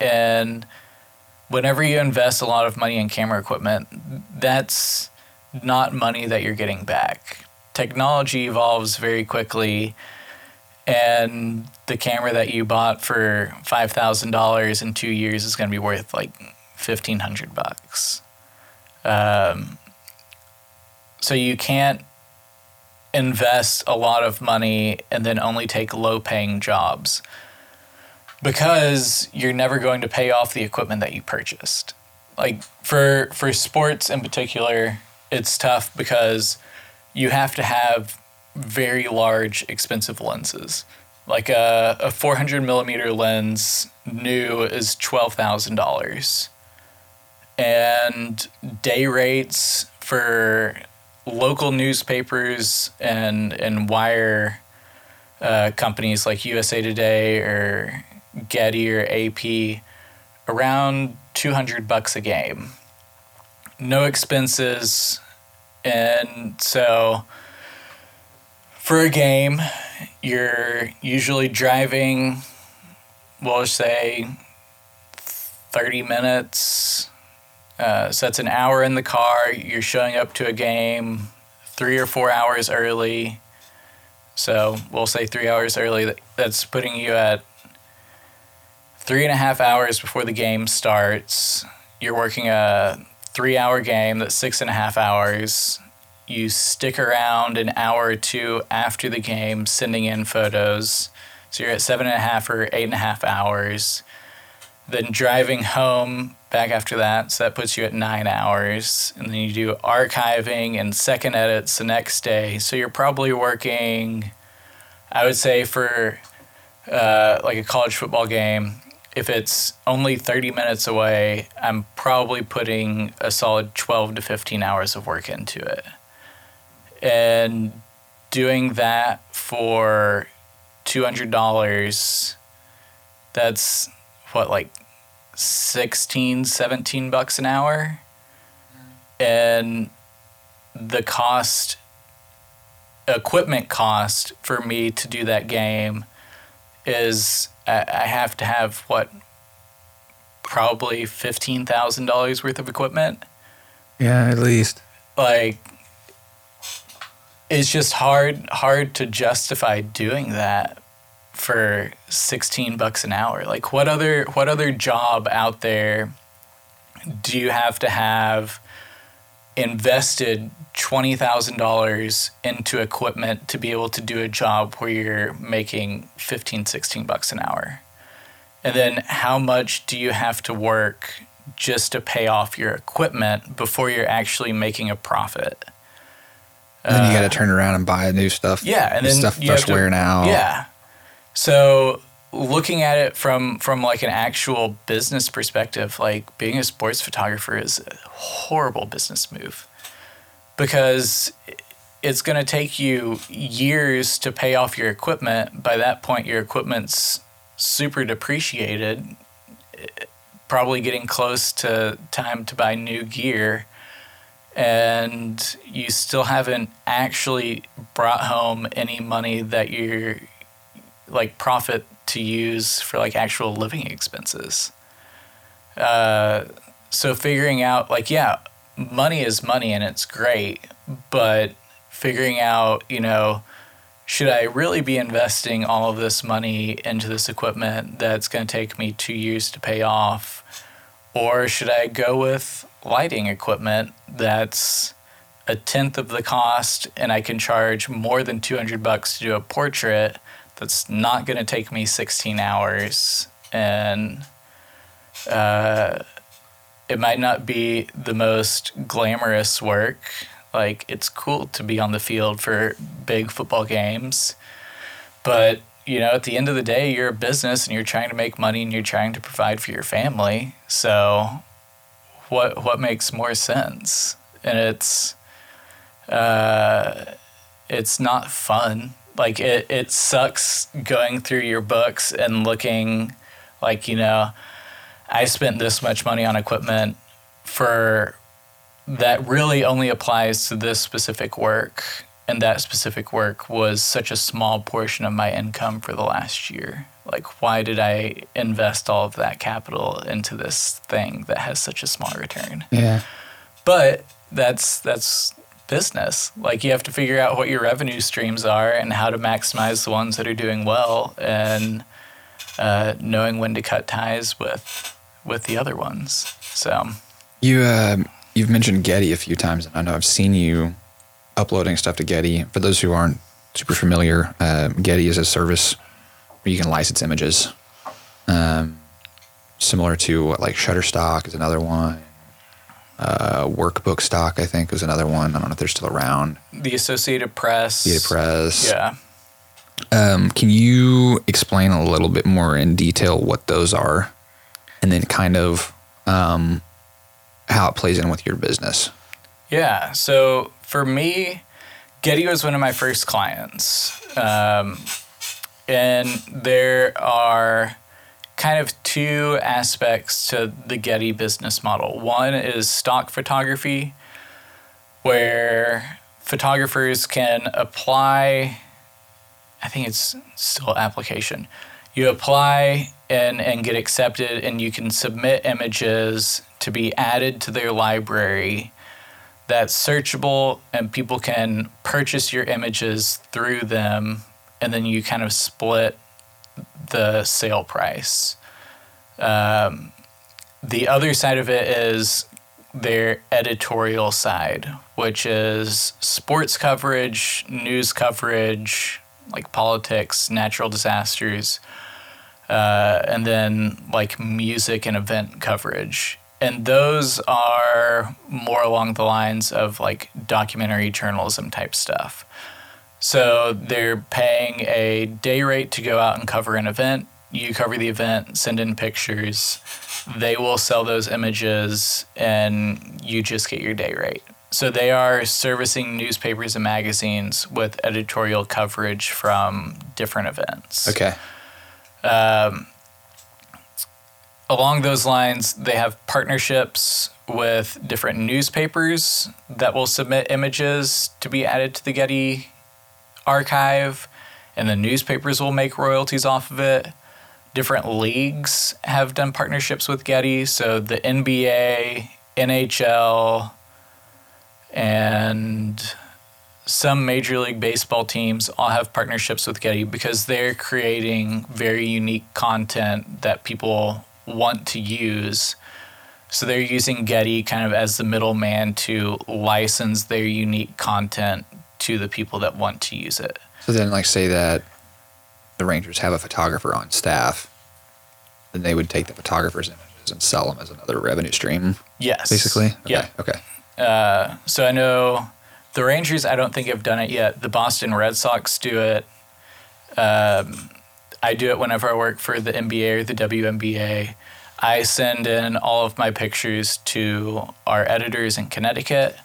And whenever you invest a lot of money in camera equipment, that's not money that you're getting back. Technology evolves very quickly and the camera that you bought for five thousand dollars in two years is going to be worth like fifteen hundred bucks. Um, so you can't invest a lot of money and then only take low-paying jobs because you're never going to pay off the equipment that you purchased. Like for for sports in particular, it's tough because you have to have very large, expensive lenses. Like a, a 400 millimeter lens new is $12,000. and day rates for local newspapers and and wire uh, companies like USA Today or Getty or AP around 200 bucks a game. No expenses. And so for a game, you're usually driving, we'll say 30 minutes. Uh, so that's an hour in the car. You're showing up to a game three or four hours early. So we'll say three hours early. That's putting you at three and a half hours before the game starts. You're working a three hour game that's six and a half hours. You stick around an hour or two after the game, sending in photos. So you're at seven and a half or eight and a half hours. Then driving home back after that, so that puts you at nine hours. And then you do archiving and second edits the next day. So you're probably working, I would say, for uh, like a college football game, if it's only 30 minutes away, I'm probably putting a solid 12 to 15 hours of work into it. And doing that for $200, that's what, like 16, 17 bucks an hour? And the cost, equipment cost for me to do that game is I have to have what probably fifteen thousand dollars worth of equipment. Yeah, at least. Like it's just hard hard to justify doing that for 16 bucks an hour. Like what other what other job out there do you have to have invested $20,000 into equipment to be able to do a job where you're making 15, 16 bucks an hour. And then how much do you have to work just to pay off your equipment before you're actually making a profit? And then you uh, got to turn around and buy new stuff. Yeah, and then stuff have wearing out. Yeah. So looking at it from from like an actual business perspective, like being a sports photographer is a horrible business move because it's going to take you years to pay off your equipment. By that point, your equipment's super depreciated, probably getting close to time to buy new gear. And you still haven't actually brought home any money that you're like profit to use for like actual living expenses. Uh, so figuring out like yeah, money is money and it's great, but figuring out you know should I really be investing all of this money into this equipment that's going to take me two years to pay off, or should I go with lighting equipment that's a tenth of the cost and I can charge more than 200 bucks to do a portrait that's not going to take me 16 hours. And uh, it might not be the most glamorous work. Like it's cool to be on the field for big football games. But you know at the end of the day you're a business and you're trying to make money and you're trying to provide for your family. So what what makes more sense and it's uh, it's not fun. Like it, it sucks going through your books and looking like, you know, I spent this much money on equipment for that really only applies to this specific work. And that specific work was such a small portion of my income for the last year. Like, why did I invest all of that capital into this thing that has such a small return? Yeah. but that's that's business like you have to figure out what your revenue streams are and how to maximize the ones that are doing well and uh, knowing when to cut ties with with the other ones so You uh, you've mentioned Getty a few times, and I know I've seen you uploading stuff to Getty. For those who aren't super familiar, uh, Getty is a service you can license images, um, similar to what like Shutterstock is another one. Uh, Workbook Stock, I think, was another one. I don't know if they're still around. the associated press Data Press. yeah Um, can you explain a little bit more in detail what those are, and then kind of um, how it plays in with your business. Yeah. So for me, Getty was one of my first clients. Um, and there are kind of two aspects to the Getty business model. One is stock photography, where photographers can apply, I think it's still application. You apply and, and get accepted, and you can submit images to be added to their library that's searchable, and people can purchase your images through them, and then you kind of split the sale price. Um, the other side of it is their editorial side, which is sports coverage, news coverage, like politics, natural disasters, uh, and then like music and event coverage. And those are more along the lines of like documentary journalism type stuff. So they're paying a day rate to go out and cover an event. You cover the event, send in pictures. They will sell those images, and you just get your day rate. So they are servicing newspapers and magazines with editorial coverage from different events. Okay. Um, along those lines, they have partnerships with different newspapers that will submit images to be added to the Getty archive, and the newspapers will make royalties off of it. Different leagues have done partnerships with Getty, so the NBA, NHL, and some Major League Baseball teams all have partnerships with Getty because they're creating very unique content that people want to use. So they're using Getty kind of as the middleman to license their unique content to the people that want to use it. So then, like, say that the Rangers have a photographer on staff, then they would take the photographer's images and sell them as another revenue stream, Yes. basically. Okay. Yeah. Okay. Uh, so I know the Rangers, I don't think have done it yet. The Boston Red Sox do it. Um, I do it whenever I work for the NBA or the WNBA. I send in all of my pictures to our editors in Connecticut.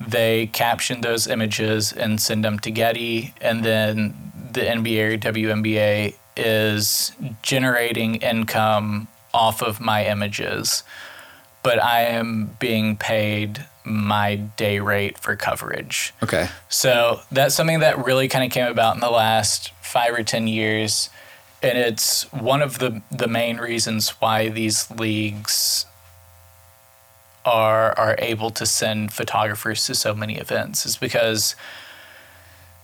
They caption those images and send them to Getty, and then the NBA or WNBA is generating income off of my images but I am being paid my day rate for coverage. Okay. So that's something that really kind of came about in the last five or 10 years. And it's one of the, the main reasons why these leagues are, are able to send photographers to so many events, is because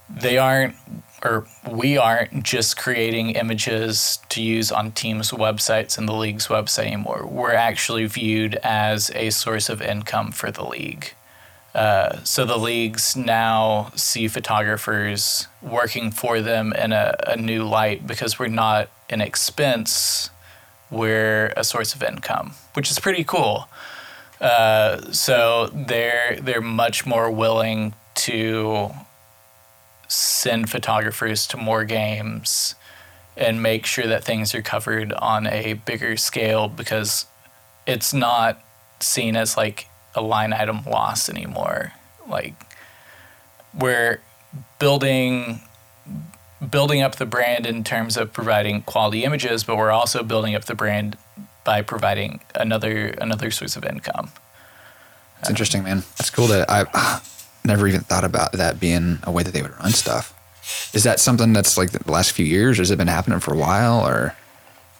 they aren't or we aren't just creating images to use on teams' websites and the league's website anymore. We're actually viewed as a source of income for the league. Uh, so the leagues now see photographers working for them in a, a new light because we're not an expense, we're a source of income, which is pretty cool. Uh, so they're they're much more willing to send photographers to more games and make sure that things are covered on a bigger scale because it's not seen as like a line item loss anymore. Like we're building building up the brand in terms of providing quality images, but we're also building up the brand by providing another another source of income. It's interesting, man. That's cool that I never even thought about that being a way that they would run stuff. Is that something that's like the last few years, or has it been happening for a while, or?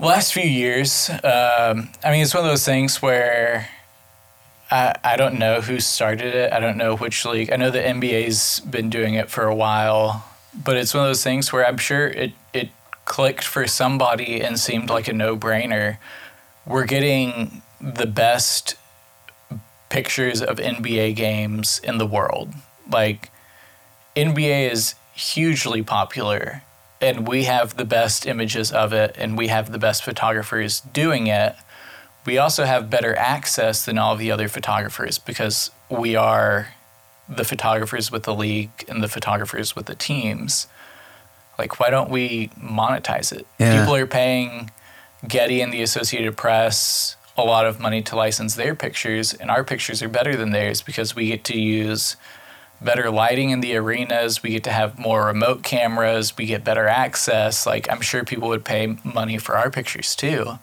last few years, um, I mean, it's one of those things where I, I don't know who started it. I don't know which league. I know the NBA's been doing it for a while, but it's one of those things where I'm sure it, it clicked for somebody and seemed like a no brainer. We're getting the best pictures of NBA games in the world. Like, NBA is hugely popular and we have the best images of it and we have the best photographers doing it. We also have better access than all the other photographers because we are the photographers with the league and the photographers with the teams. Like, why don't we monetize it? Yeah. People are paying Getty and the Associated Press a lot of money to license their pictures, and our pictures are better than theirs because we get to use better lighting in the arenas. We get to have more remote cameras. We get better access. Like, I'm sure people would pay money for our pictures too.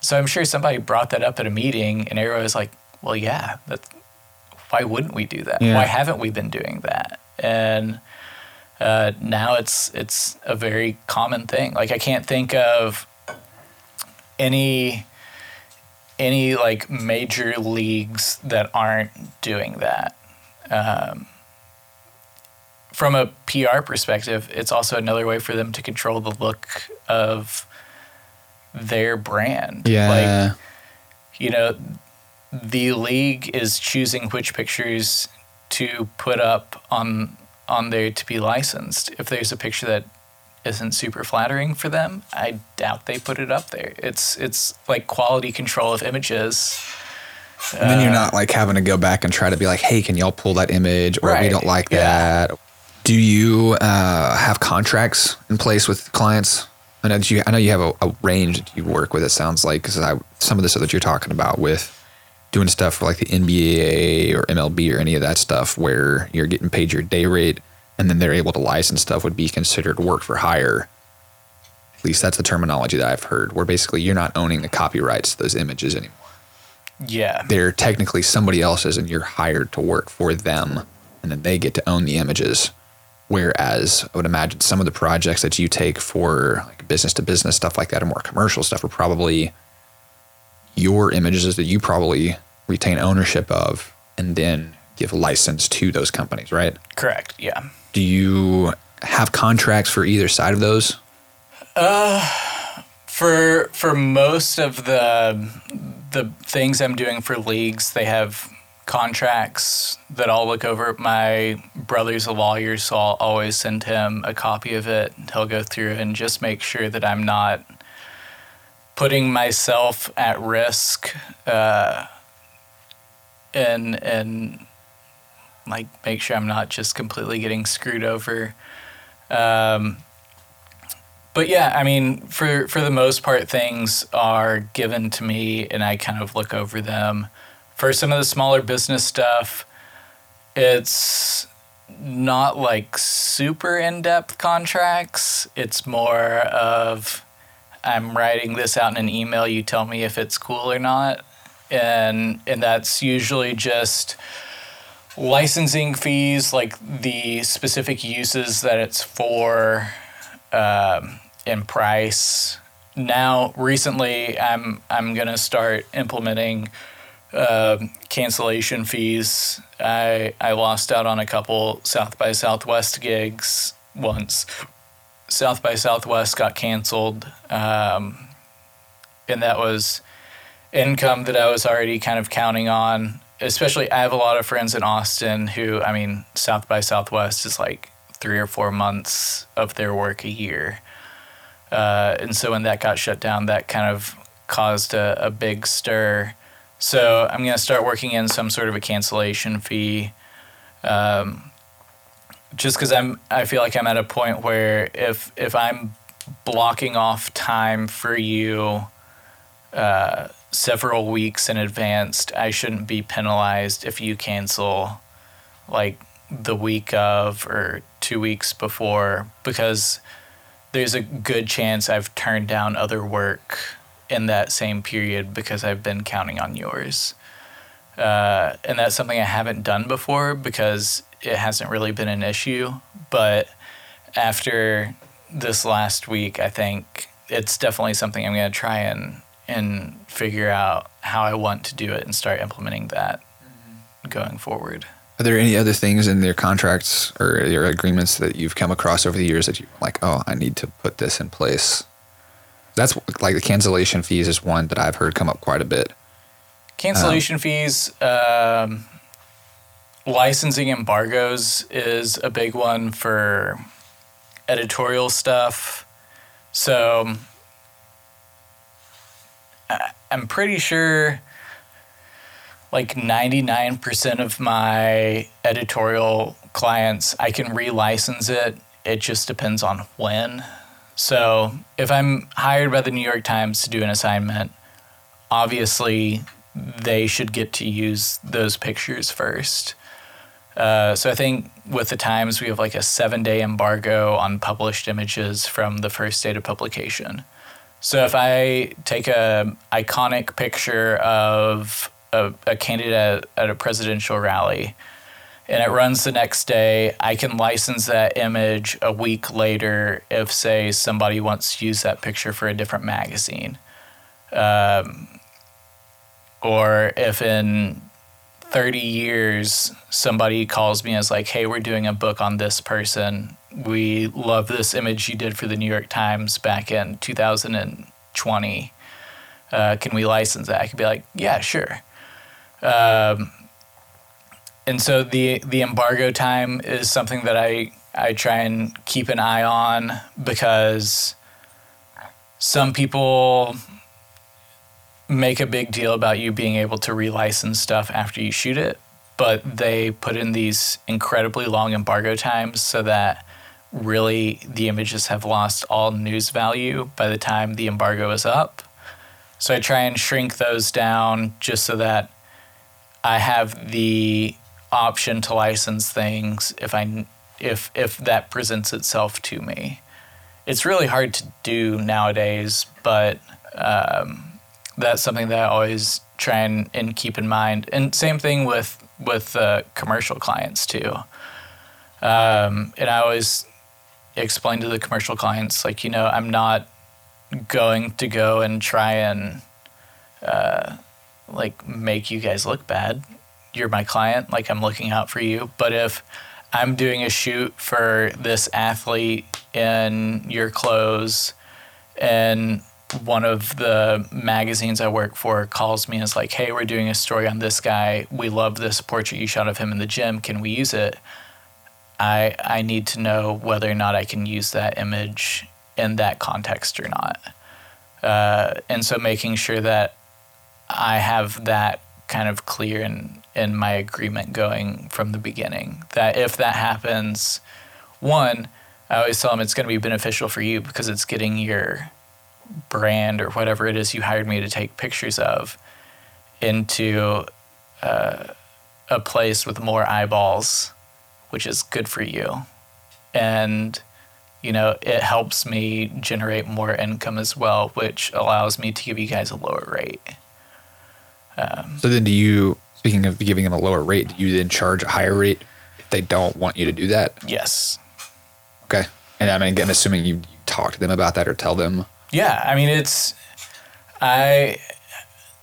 So I'm sure somebody brought that up at a meeting, and everyone was like, well, yeah, that's, why wouldn't we do that? Yeah. Why haven't we been doing that? And uh, now it's it's a very common thing. Like I can't think of any any like major leagues that aren't doing that. Um, from a PR perspective, it's also another way for them to control the look of their brand. Yeah. Like, you know, the league is choosing which pictures to put up on on there to be licensed. If there's a picture that isn't super flattering for them, I doubt they put it up there. It's it's like quality control of images. and then you're not like having to go back and try to be like, hey, can y'all pull that image? Or we don't like Yeah. that. Do you uh, have contracts in place with clients? I know that you. I know you have a, a range that you work with. It sounds like because some of the stuff that you're talking about with doing stuff for like the NBA or MLB or any of that stuff, where you're getting paid your day rate, and then they're able to license stuff, would be considered work for hire. At least that's the terminology that I've heard. Where basically you're not owning the copyrights to those images anymore Yeah. they're technically somebody else's and you're hired to work for them and then they get to own the images whereas i would imagine some of the projects that you take for like business to business stuff like that or more commercial stuff are probably your images that you probably retain ownership of and then give license to those companies right Correct. Yeah. Do you have contracts for either side of those Uh, For for most of the the things I'm doing for leagues, they have contracts that I'll look over. My brother's a lawyer, so I'll always send him a copy of it. He'll go through and just make sure that I'm not putting myself at risk, uh, and and like make sure I'm not just completely getting screwed over. Um, but yeah, I mean, for for the most part, things are given to me, and I kind of look over them. For some of the smaller business stuff, it's not like super in depth contracts. It's more of I'm writing this out in an email. You tell me if it's cool or not, and and that's usually just licensing fees, like the specific uses that it's for um, in price. Now, recently, I'm I'm gonna start implementing um cancellation fees. I I lost out on a couple South by Southwest gigs once. South by Southwest got canceled, um, and that was income that I was already kind of counting on. Especially, I have a lot of friends in Austin who, I mean, South by Southwest is like three or four months of their work a year. Uh, and so when that got shut down, that kind of caused a, a big stir. So I'm going to start working in some sort of a cancellation fee. Um, just because I'm, I feel like I'm at a point where if if I'm blocking off time for you uh, several weeks in advance, I shouldn't be penalized if you cancel like the week of or two weeks before because there's a good chance I've turned down other work in that same period because I've been counting on yours. Uh, and that's something I haven't done before because it hasn't really been an issue. But after this last week, I think it's definitely something I'm going to try and and figure out how I want to do it and start implementing that going forward. Are there any other things in their contracts or your agreements that you've come across over the years that you like? Oh, I need to put this in place. That's like the cancellation fees is one that I've heard come up quite a bit. Cancellation fees, um, licensing embargoes is a big one for editorial stuff. So I- I'm pretty sure like 99% of my editorial clients, I can relicense it. It just depends on when. So if I'm hired by the New York Times to do an assignment, obviously they should get to use those pictures first. Uh, so I think with the Times, we have like a seven day embargo on published images from the first date of publication. So if I take a iconic picture of a, a candidate at, a presidential rally and it runs the next day, I can license that image a week later if, say, somebody wants to use that picture for a different magazine. Um, or if in 30 years somebody calls me as like hey we're doing a book on this person. We love this image you did for the new york times back in 2020 uh, can we license that? I could be like yeah sure. Um, and so the the embargo time is something that i i try and keep an eye on because some people make a big deal about you being able to relicense stuff after you shoot it, but they put in these incredibly long embargo times so that really the images have lost all news value by the time the embargo is up. So I try and shrink those down just so that I have the option to license things if I if if that presents itself to me. It's really hard to do nowadays, but um, that's something that I always try and, and keep in mind. And same thing with with uh, commercial clients too. Um, and I always explain to the commercial clients like you know I'm not going to go and try and uh, like make you guys look bad. You're my client, like I'm looking out for you. But if I'm doing a shoot for this athlete in your clothes and one of the magazines I work for calls me and is like, hey, we're doing a story on this guy. We love this portrait you shot of him in the gym. Can we use it? I, I need to know whether or not I can use that image in that context or not. Uh, and so making sure that I have that kind of clear in, in my agreement going from the beginning. That if that happens, one, I always tell them it's going to be beneficial for you because it's getting your brand or whatever it is you hired me to take pictures of into uh, a place with more eyeballs, which is good for you. And, you know, it helps me generate more income as well, which allows me to give you guys a lower rate. Um, so then, do you, speaking of giving them a lower rate, do you then charge a higher rate if they don't want you to do that? Yes. Okay. And I mean, again, assuming you, you talk to them about that or tell them yeah, I mean it's I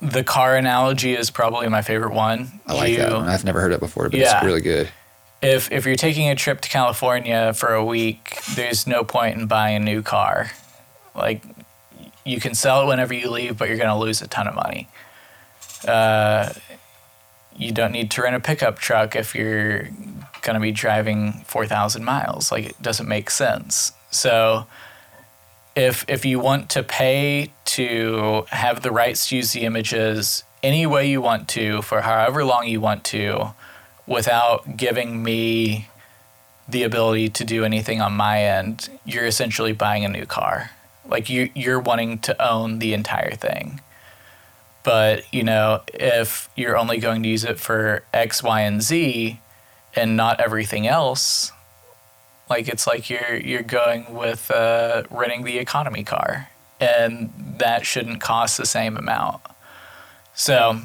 the car analogy is probably my favorite one. I like you, that one. I've never heard it before, but yeah, it's really good. If if you're taking a trip to California for a week, there's no point in buying a new car. Like you can sell it whenever you leave, but you're going to lose a ton of money. Uh, you don't need to rent a pickup truck if you're going to be driving 4,000 miles. Like it doesn't make sense. So if if you want to pay to have the rights to use the images any way you want to for however long you want to without giving me the ability to do anything on my end you're essentially buying a new car. Like you you're wanting to own the entire thing. But you know if you're only going to use it for x y and z and not everything else like it's like you're you're going with uh, renting the economy car, and that shouldn't cost the same amount. So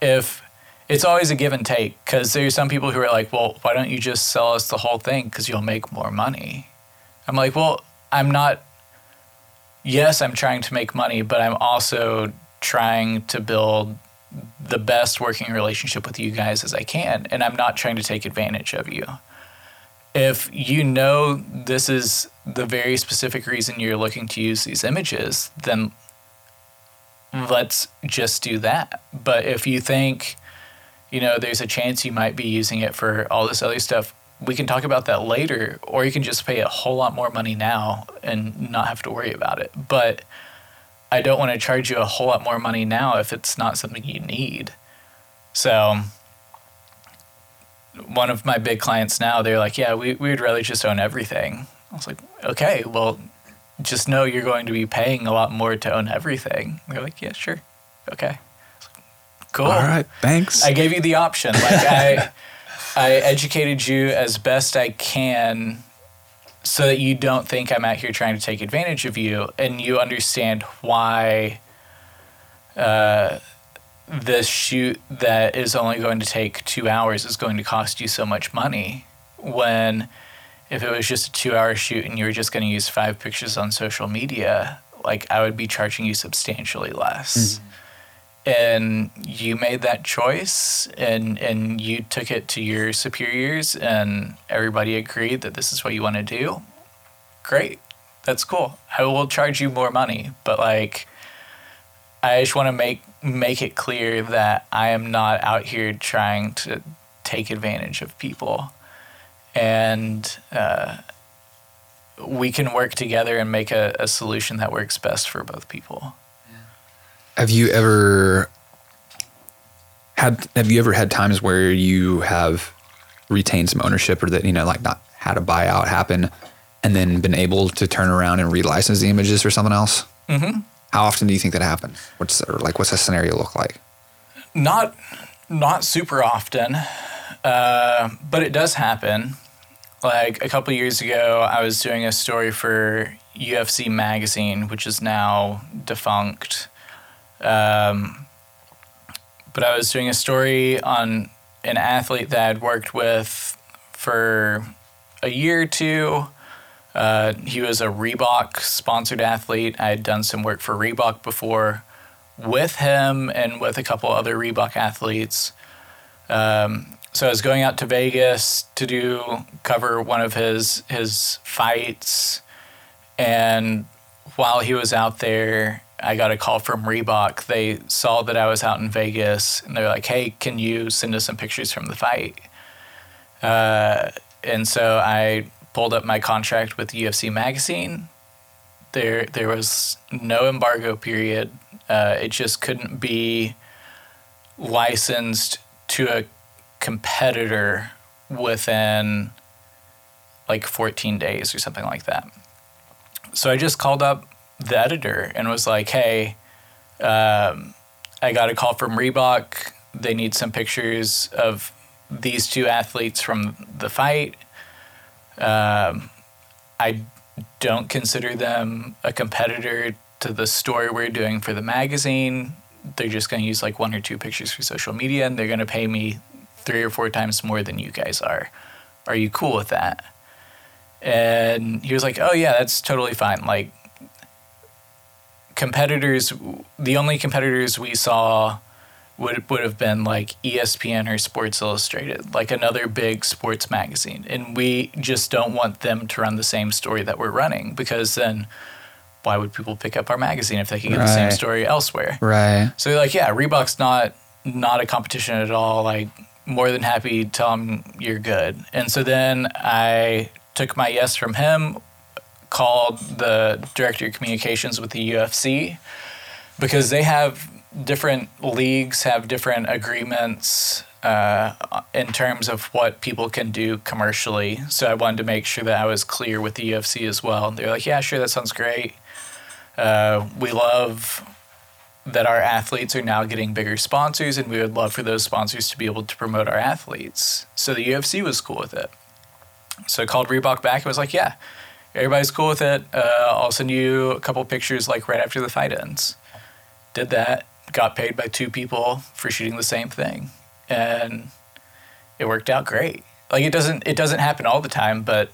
if it's always a give and take because there's some people who are like, well, why don't you just sell us the whole thing because you'll make more money? I'm like, well, I'm not. Yes, I'm trying to make money, but I'm also trying to build the best working relationship with you guys as I can, and I'm not trying to take advantage of you if you know this is the very specific reason you're looking to use these images, then let's just do that. But if you think, you know, there's a chance you might be using it for all this other stuff, we can talk about that later, or you can just pay a whole lot more money now and not have to worry about it. But I don't want to charge you a whole lot more money now if it's not something you need. So one of my big clients now, they're like, yeah, we, we would rather just own everything. I was like, okay, well, just know you're going to be paying a lot more to own everything. They're like, yeah, sure. Okay. Cool. All right, thanks. I gave you the option. Like I, I educated you as best I can, so that you don't think I'm out here trying to take advantage of you, and you understand why. Uh, this shoot that is only going to take two hours is going to cost you so much money when if it was just a two hour shoot and you were just going to use five pictures on social media like i would be charging you substantially less. Mm-hmm. And you made that choice and and you took it to your superiors and everybody agreed that this is what you want to do. Great. That's cool. I will charge you more money but like i just want to make make it clear that i am not out here trying to take advantage of people and uh, we can work together and make a, a solution that works best for both people Have you ever had Have you ever had times where you have retained some ownership, or that you know, like not had a buyout happen, and then been able to turn around and relicense the images for something else? Mm-hmm. How often do you think that happens? What's like what's that scenario look like? not not super often uh, but it does happen like a couple years ago i was doing a story for ufc magazine which is now defunct um, but i was doing a story on an athlete that i'd worked with for a year or two uh, he was a Reebok sponsored athlete. I had done some work for Reebok before with him and with a couple other Reebok athletes. Um, so I was going out to Vegas to do cover one of his his fights, and while he was out there, I got a call from Reebok. They saw that I was out in Vegas, and they're like, "Hey, can you send us some pictures from the fight?" Uh, and so I pulled up my contract with UFC Magazine. There, there was no embargo period. Uh, it just couldn't be licensed to a competitor within like 14 days or something like that. So I just called up the editor and was like, hey, um, I got a call from Reebok. They need some pictures of these two athletes from the fight. Um, I don't consider them a competitor to the story we're doing for the magazine. They're just going to use like one or two pictures for social media and they're going to pay me three or four times more than you guys are. Are you cool with that? And he was like, oh, yeah, that's totally fine. Like, competitors, the only competitors we saw would would have been like ESPN or Sports Illustrated, like another big sports magazine. And we just don't want them to run the same story that we're running because then why would people pick up our magazine if they can get the same story elsewhere? Right. So like, yeah, Reebok's not not a competition at all. Like, more than happy to tell him you're good. And so then I took my yes from him, called the director of communications with the UFC because they have different leagues have different agreements uh, in terms of what people can do commercially. So I wanted to make sure that I was clear with the UFC as well. They're like, yeah, sure, that sounds great. Uh, we love that our athletes are now getting bigger sponsors, and we would love for those sponsors to be able to promote our athletes. So the UFC was cool with it. So I called Reebok back and was like, yeah, everybody's cool with it. Uh, I'll send you a couple pictures like right after the fight ends. Did that, got paid by two people for shooting the same thing, and it worked out great. Like it doesn't it doesn't happen all the time, but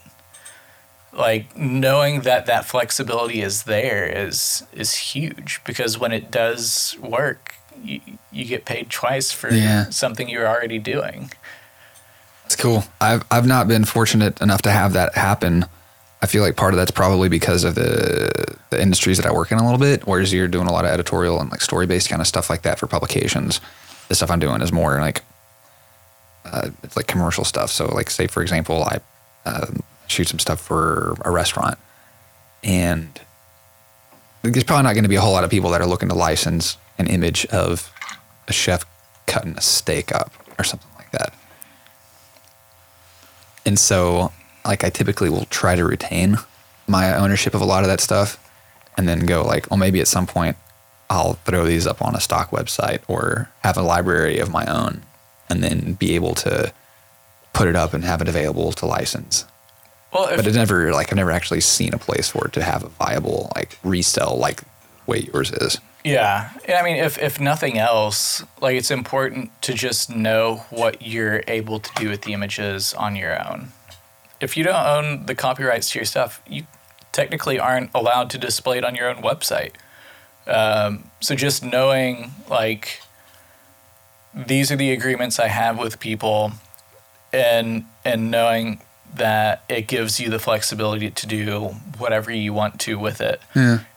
like knowing that that flexibility is there is is huge because when it does work, you, you get paid twice for Yeah. something you're already doing. It's cool. I've I've not been fortunate enough to have that happen. I feel like part of that's probably because of the the industries that I work in a little bit. Whereas you're doing a lot of editorial and like story based kind of stuff like that for publications. The stuff I'm doing is more like uh, it's like commercial stuff. So like say for example, I uh, shoot some stuff for a restaurant, and there's probably not going to be a whole lot of people that are looking to license an image of a chef cutting a steak up or something like that. And so, like, I typically will try to retain my ownership of a lot of that stuff and then go, like, well, maybe at some point I'll throw these up on a stock website or have a library of my own and then be able to put it up and have it available to license. Well, if, But it never like I've never actually seen a place for it to have a viable like resell like way yours is. Yeah. I mean, if, if nothing else, like it's important to just know what you're able to do with the images on your own. If you don't own the copyrights to your stuff, you technically aren't allowed to display it on your own website. Um, so just knowing, like, these are the agreements I have with people, and and knowing that it gives you the flexibility to do whatever you want to with it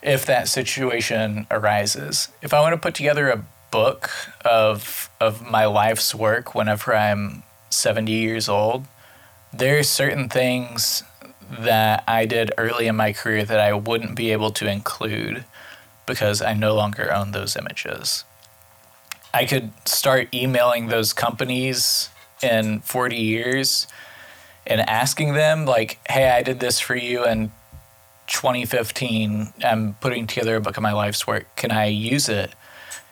if that situation arises. If I want to put together a book of of my life's work whenever I'm 70 years old, there are certain things that I did early in my career that I wouldn't be able to include because I no longer own those images. I could start emailing those companies in 40 years and asking them like, "Hey, I did this for you in 2015. I'm putting together a book of my life's work. Can I use it?"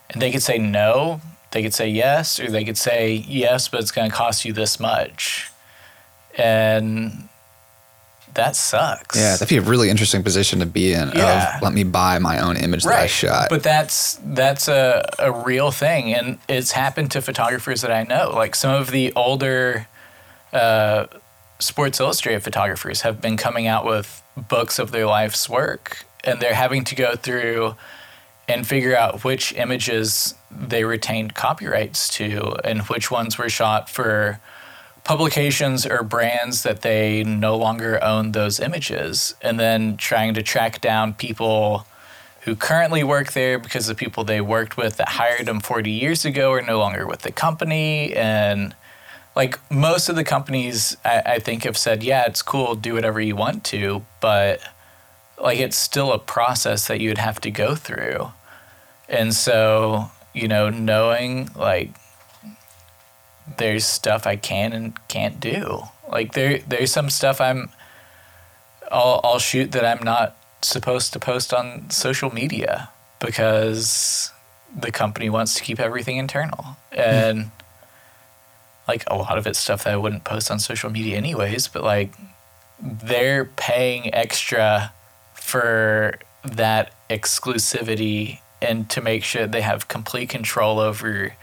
And they could say no, they could say yes, or they could say yes, but it's going to cost you this much. And that sucks. Yeah, that'd be a really interesting position to be in. Yeah. Of let me buy my own image that I shot. But that's that's a, a real thing, and it's happened to photographers that I know. Like some of the older uh, Sports Illustrated photographers have been coming out with books of their life's work, and they're having to go through and figure out which images they retained copyrights to and which ones were shot for publications or brands that they no longer own those images and then trying to track down people who currently work there because the people they worked with that hired them 40 years ago are no longer with the company. And like most of the companies I, I think have said yeah it's cool do whatever you want to but like it's still a process that you'd have to go through. And so you know knowing like there's stuff I can and can't do. Like there there's some stuff I'm I'll I'll shoot that I'm not supposed to post on social media because the company wants to keep everything internal. And like a lot of it's stuff that I wouldn't post on social media anyways, but like they're paying extra for that exclusivity and to make sure they have complete control over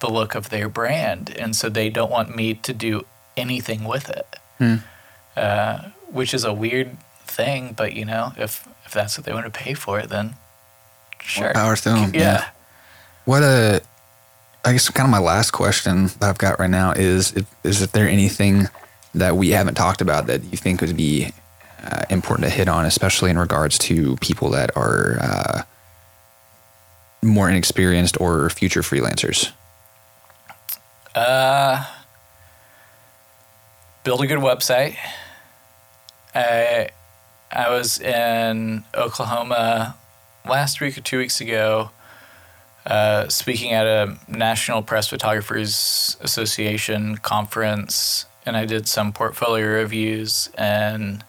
the look of their brand, and so they don't want me to do anything with it, uh, which is a weird thing. But you know, if if that's what they want to pay for it, then sure. Power to 'em, Yeah. yeah. What a, I guess kind of my last question that I've got right now is: if, is if there anything that we haven't talked about that you think would be uh, important to hit on, especially in regards to people that are uh, more inexperienced or future freelancers? Uh, build a good website. I I was in Oklahoma last week or two weeks ago, uh, speaking at a National Press Photographers Association conference, and I did some portfolio reviews. And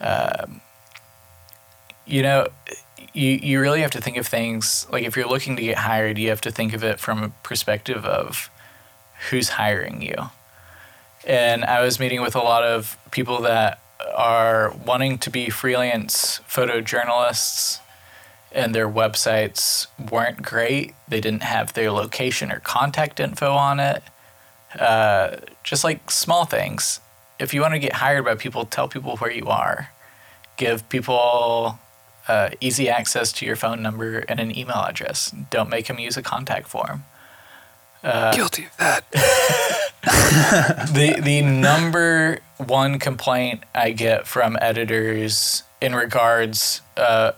um, you know, you you really have to think of things like if you're looking to get hired, you have to think of it from a perspective of who's hiring you. And I was meeting with a lot of people that are wanting to be freelance photojournalists, and their websites weren't great. They didn't have their location or contact info on it. Uh, just like small things. If you want to get hired by people, tell people where you are. Give people uh, easy access to your phone number and an email address. Don't make them use a contact form. Guilty of that. the the number one complaint I get from editors in regards uh,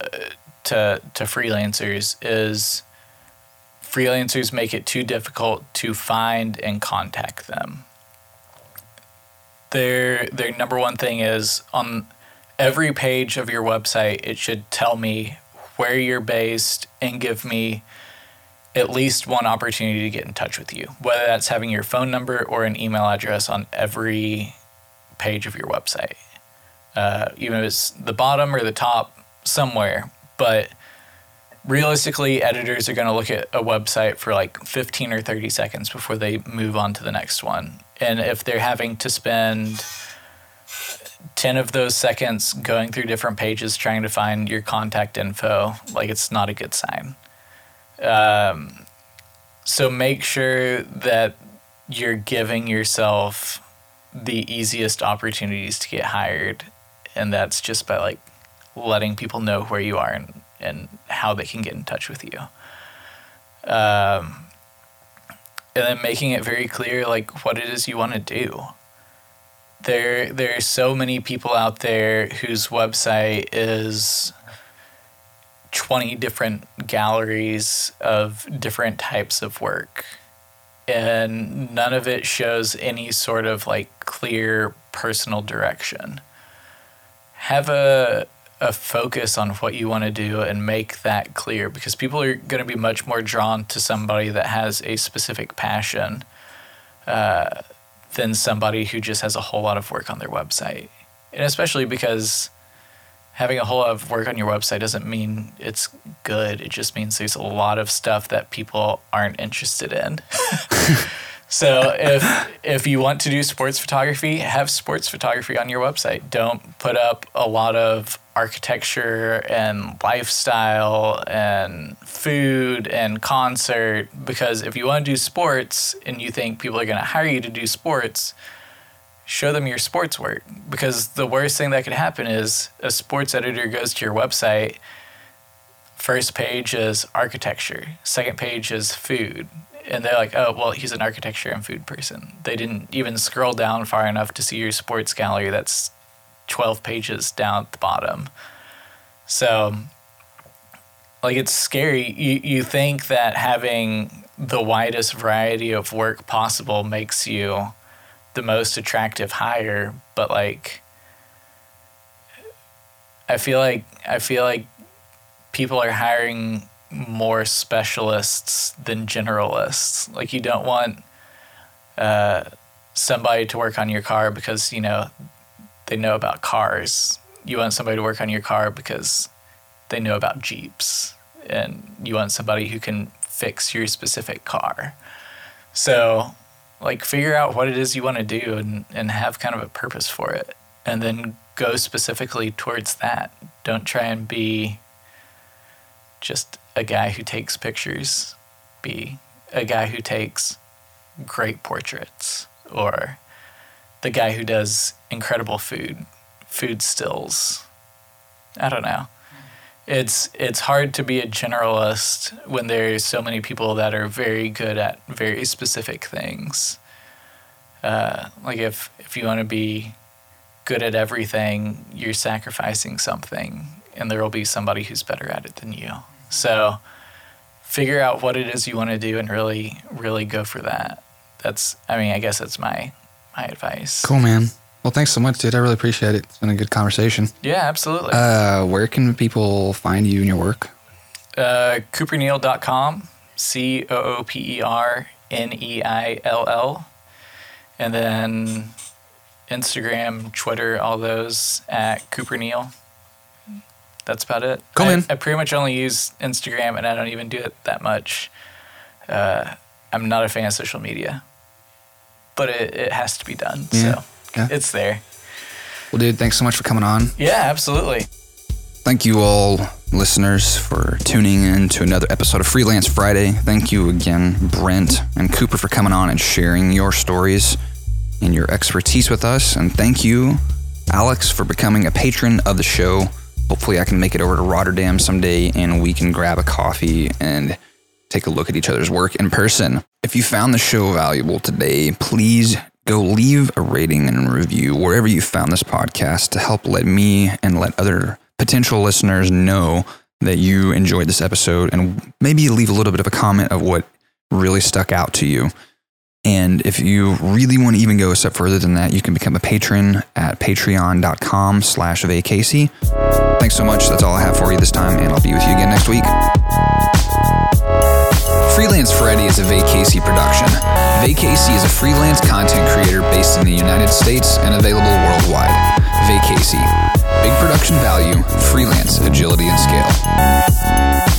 to to freelancers is freelancers make it too difficult to find and contact them. Their their number one thing is on every page of your website it should tell me where you're based and give me at least one opportunity to get in touch with you, whether that's having your phone number or an email address on every page of your website. Uh, even if it's the bottom or the top, somewhere. But realistically, editors are going to look at a website for like 15 or 30 seconds before they move on to the next one. And if they're having to spend 10 of those seconds going through different pages trying to find your contact info, like it's not a good sign. Um, so make sure that you're giving yourself the easiest opportunities to get hired. And that's just by like letting people know where you are and, and how they can get in touch with you. Um, and then making it very clear like what it is you want to do. There there are so many people out there whose website is 20 different galleries of different types of work. And none of it shows any sort of like clear personal direction. Have a a focus on what you want to do and make that clear because people are going to be much more drawn to somebody that has a specific passion uh, than somebody who just has a whole lot of work on their website. And especially because having a whole lot of work on your website doesn't mean it's good. It just means there's a lot of stuff that people aren't interested in. So if if you want to do sports photography, have sports photography on your website. Don't put up a lot of architecture and lifestyle and food and concert because if you want to do sports and you think people are going to hire you to do sports, show them your sports work because the worst thing that could happen is a sports editor goes to your website first page is architecture second page is food and they're like, oh, well, he's an architecture and food person. They didn't even scroll down far enough to see your sports gallery that's 12 pages down at the bottom. So, like, it's scary. You, you think that having the widest variety of work possible makes you the most attractive hire, but like, I feel like I feel like people are hiring more specialists than generalists. Like you don't want uh, somebody to work on your car because you know they know about cars. You want somebody to work on your car because they know about Jeeps, and you want somebody who can fix your specific car. So, like, figure out what it is you want to do and, and have kind of a purpose for it, and then go specifically towards that. Don't try and be just a guy who takes pictures, be a guy who takes great portraits, or the guy who does incredible food, food stills. I don't know. It's it's hard to be a generalist when there's so many people that are very good at very specific things. Uh, like if if you want to be good at everything, you're sacrificing something, and there will be somebody who's better at it than you. So figure out what it is you want to do and really, really go for that. That's, I mean, I guess that's my my advice. Cool, man. Well, thanks so much, dude. I really appreciate it. It's been a good conversation. Yeah, absolutely. Uh, where can people find you and your work? Uh, CooperNeill.com, C O O P E R N E I L L. And then Instagram, Twitter, all those at Cooper Neill. That's about it. Cool, I. I pretty much only use Instagram and I don't even do it that much. Uh, I'm not a fan of social media, but it, it has to be done. Yeah, So yeah. it's there. Well, dude, thanks so much for coming on. Yeah, absolutely. Thank you all, listeners, for tuning in to another episode of Freelance Friday. Thank you again, Brent and Cooper, for coming on and sharing your stories and your expertise with us. And thank you, Alex, for becoming a patron of the show. Hopefully, I can make it over to Rotterdam someday and we can grab a coffee and take a look at each other's work in person. If you found the show valuable today, please go leave a rating and review wherever you found this podcast to help let me and let other potential listeners know that you enjoyed this episode and maybe leave a little bit of a comment of what really stuck out to you. And if you really want to even go a step further than that, you can become a patron at patreon.com slash vacasey. Thanks so much. That's all I have for you this time, and I'll be with you again next week. Freelance Friday is a Vacasey production. Vacasey is a freelance content creator based in the United States and available worldwide. Vacasey. Big production value, freelance agility and scale.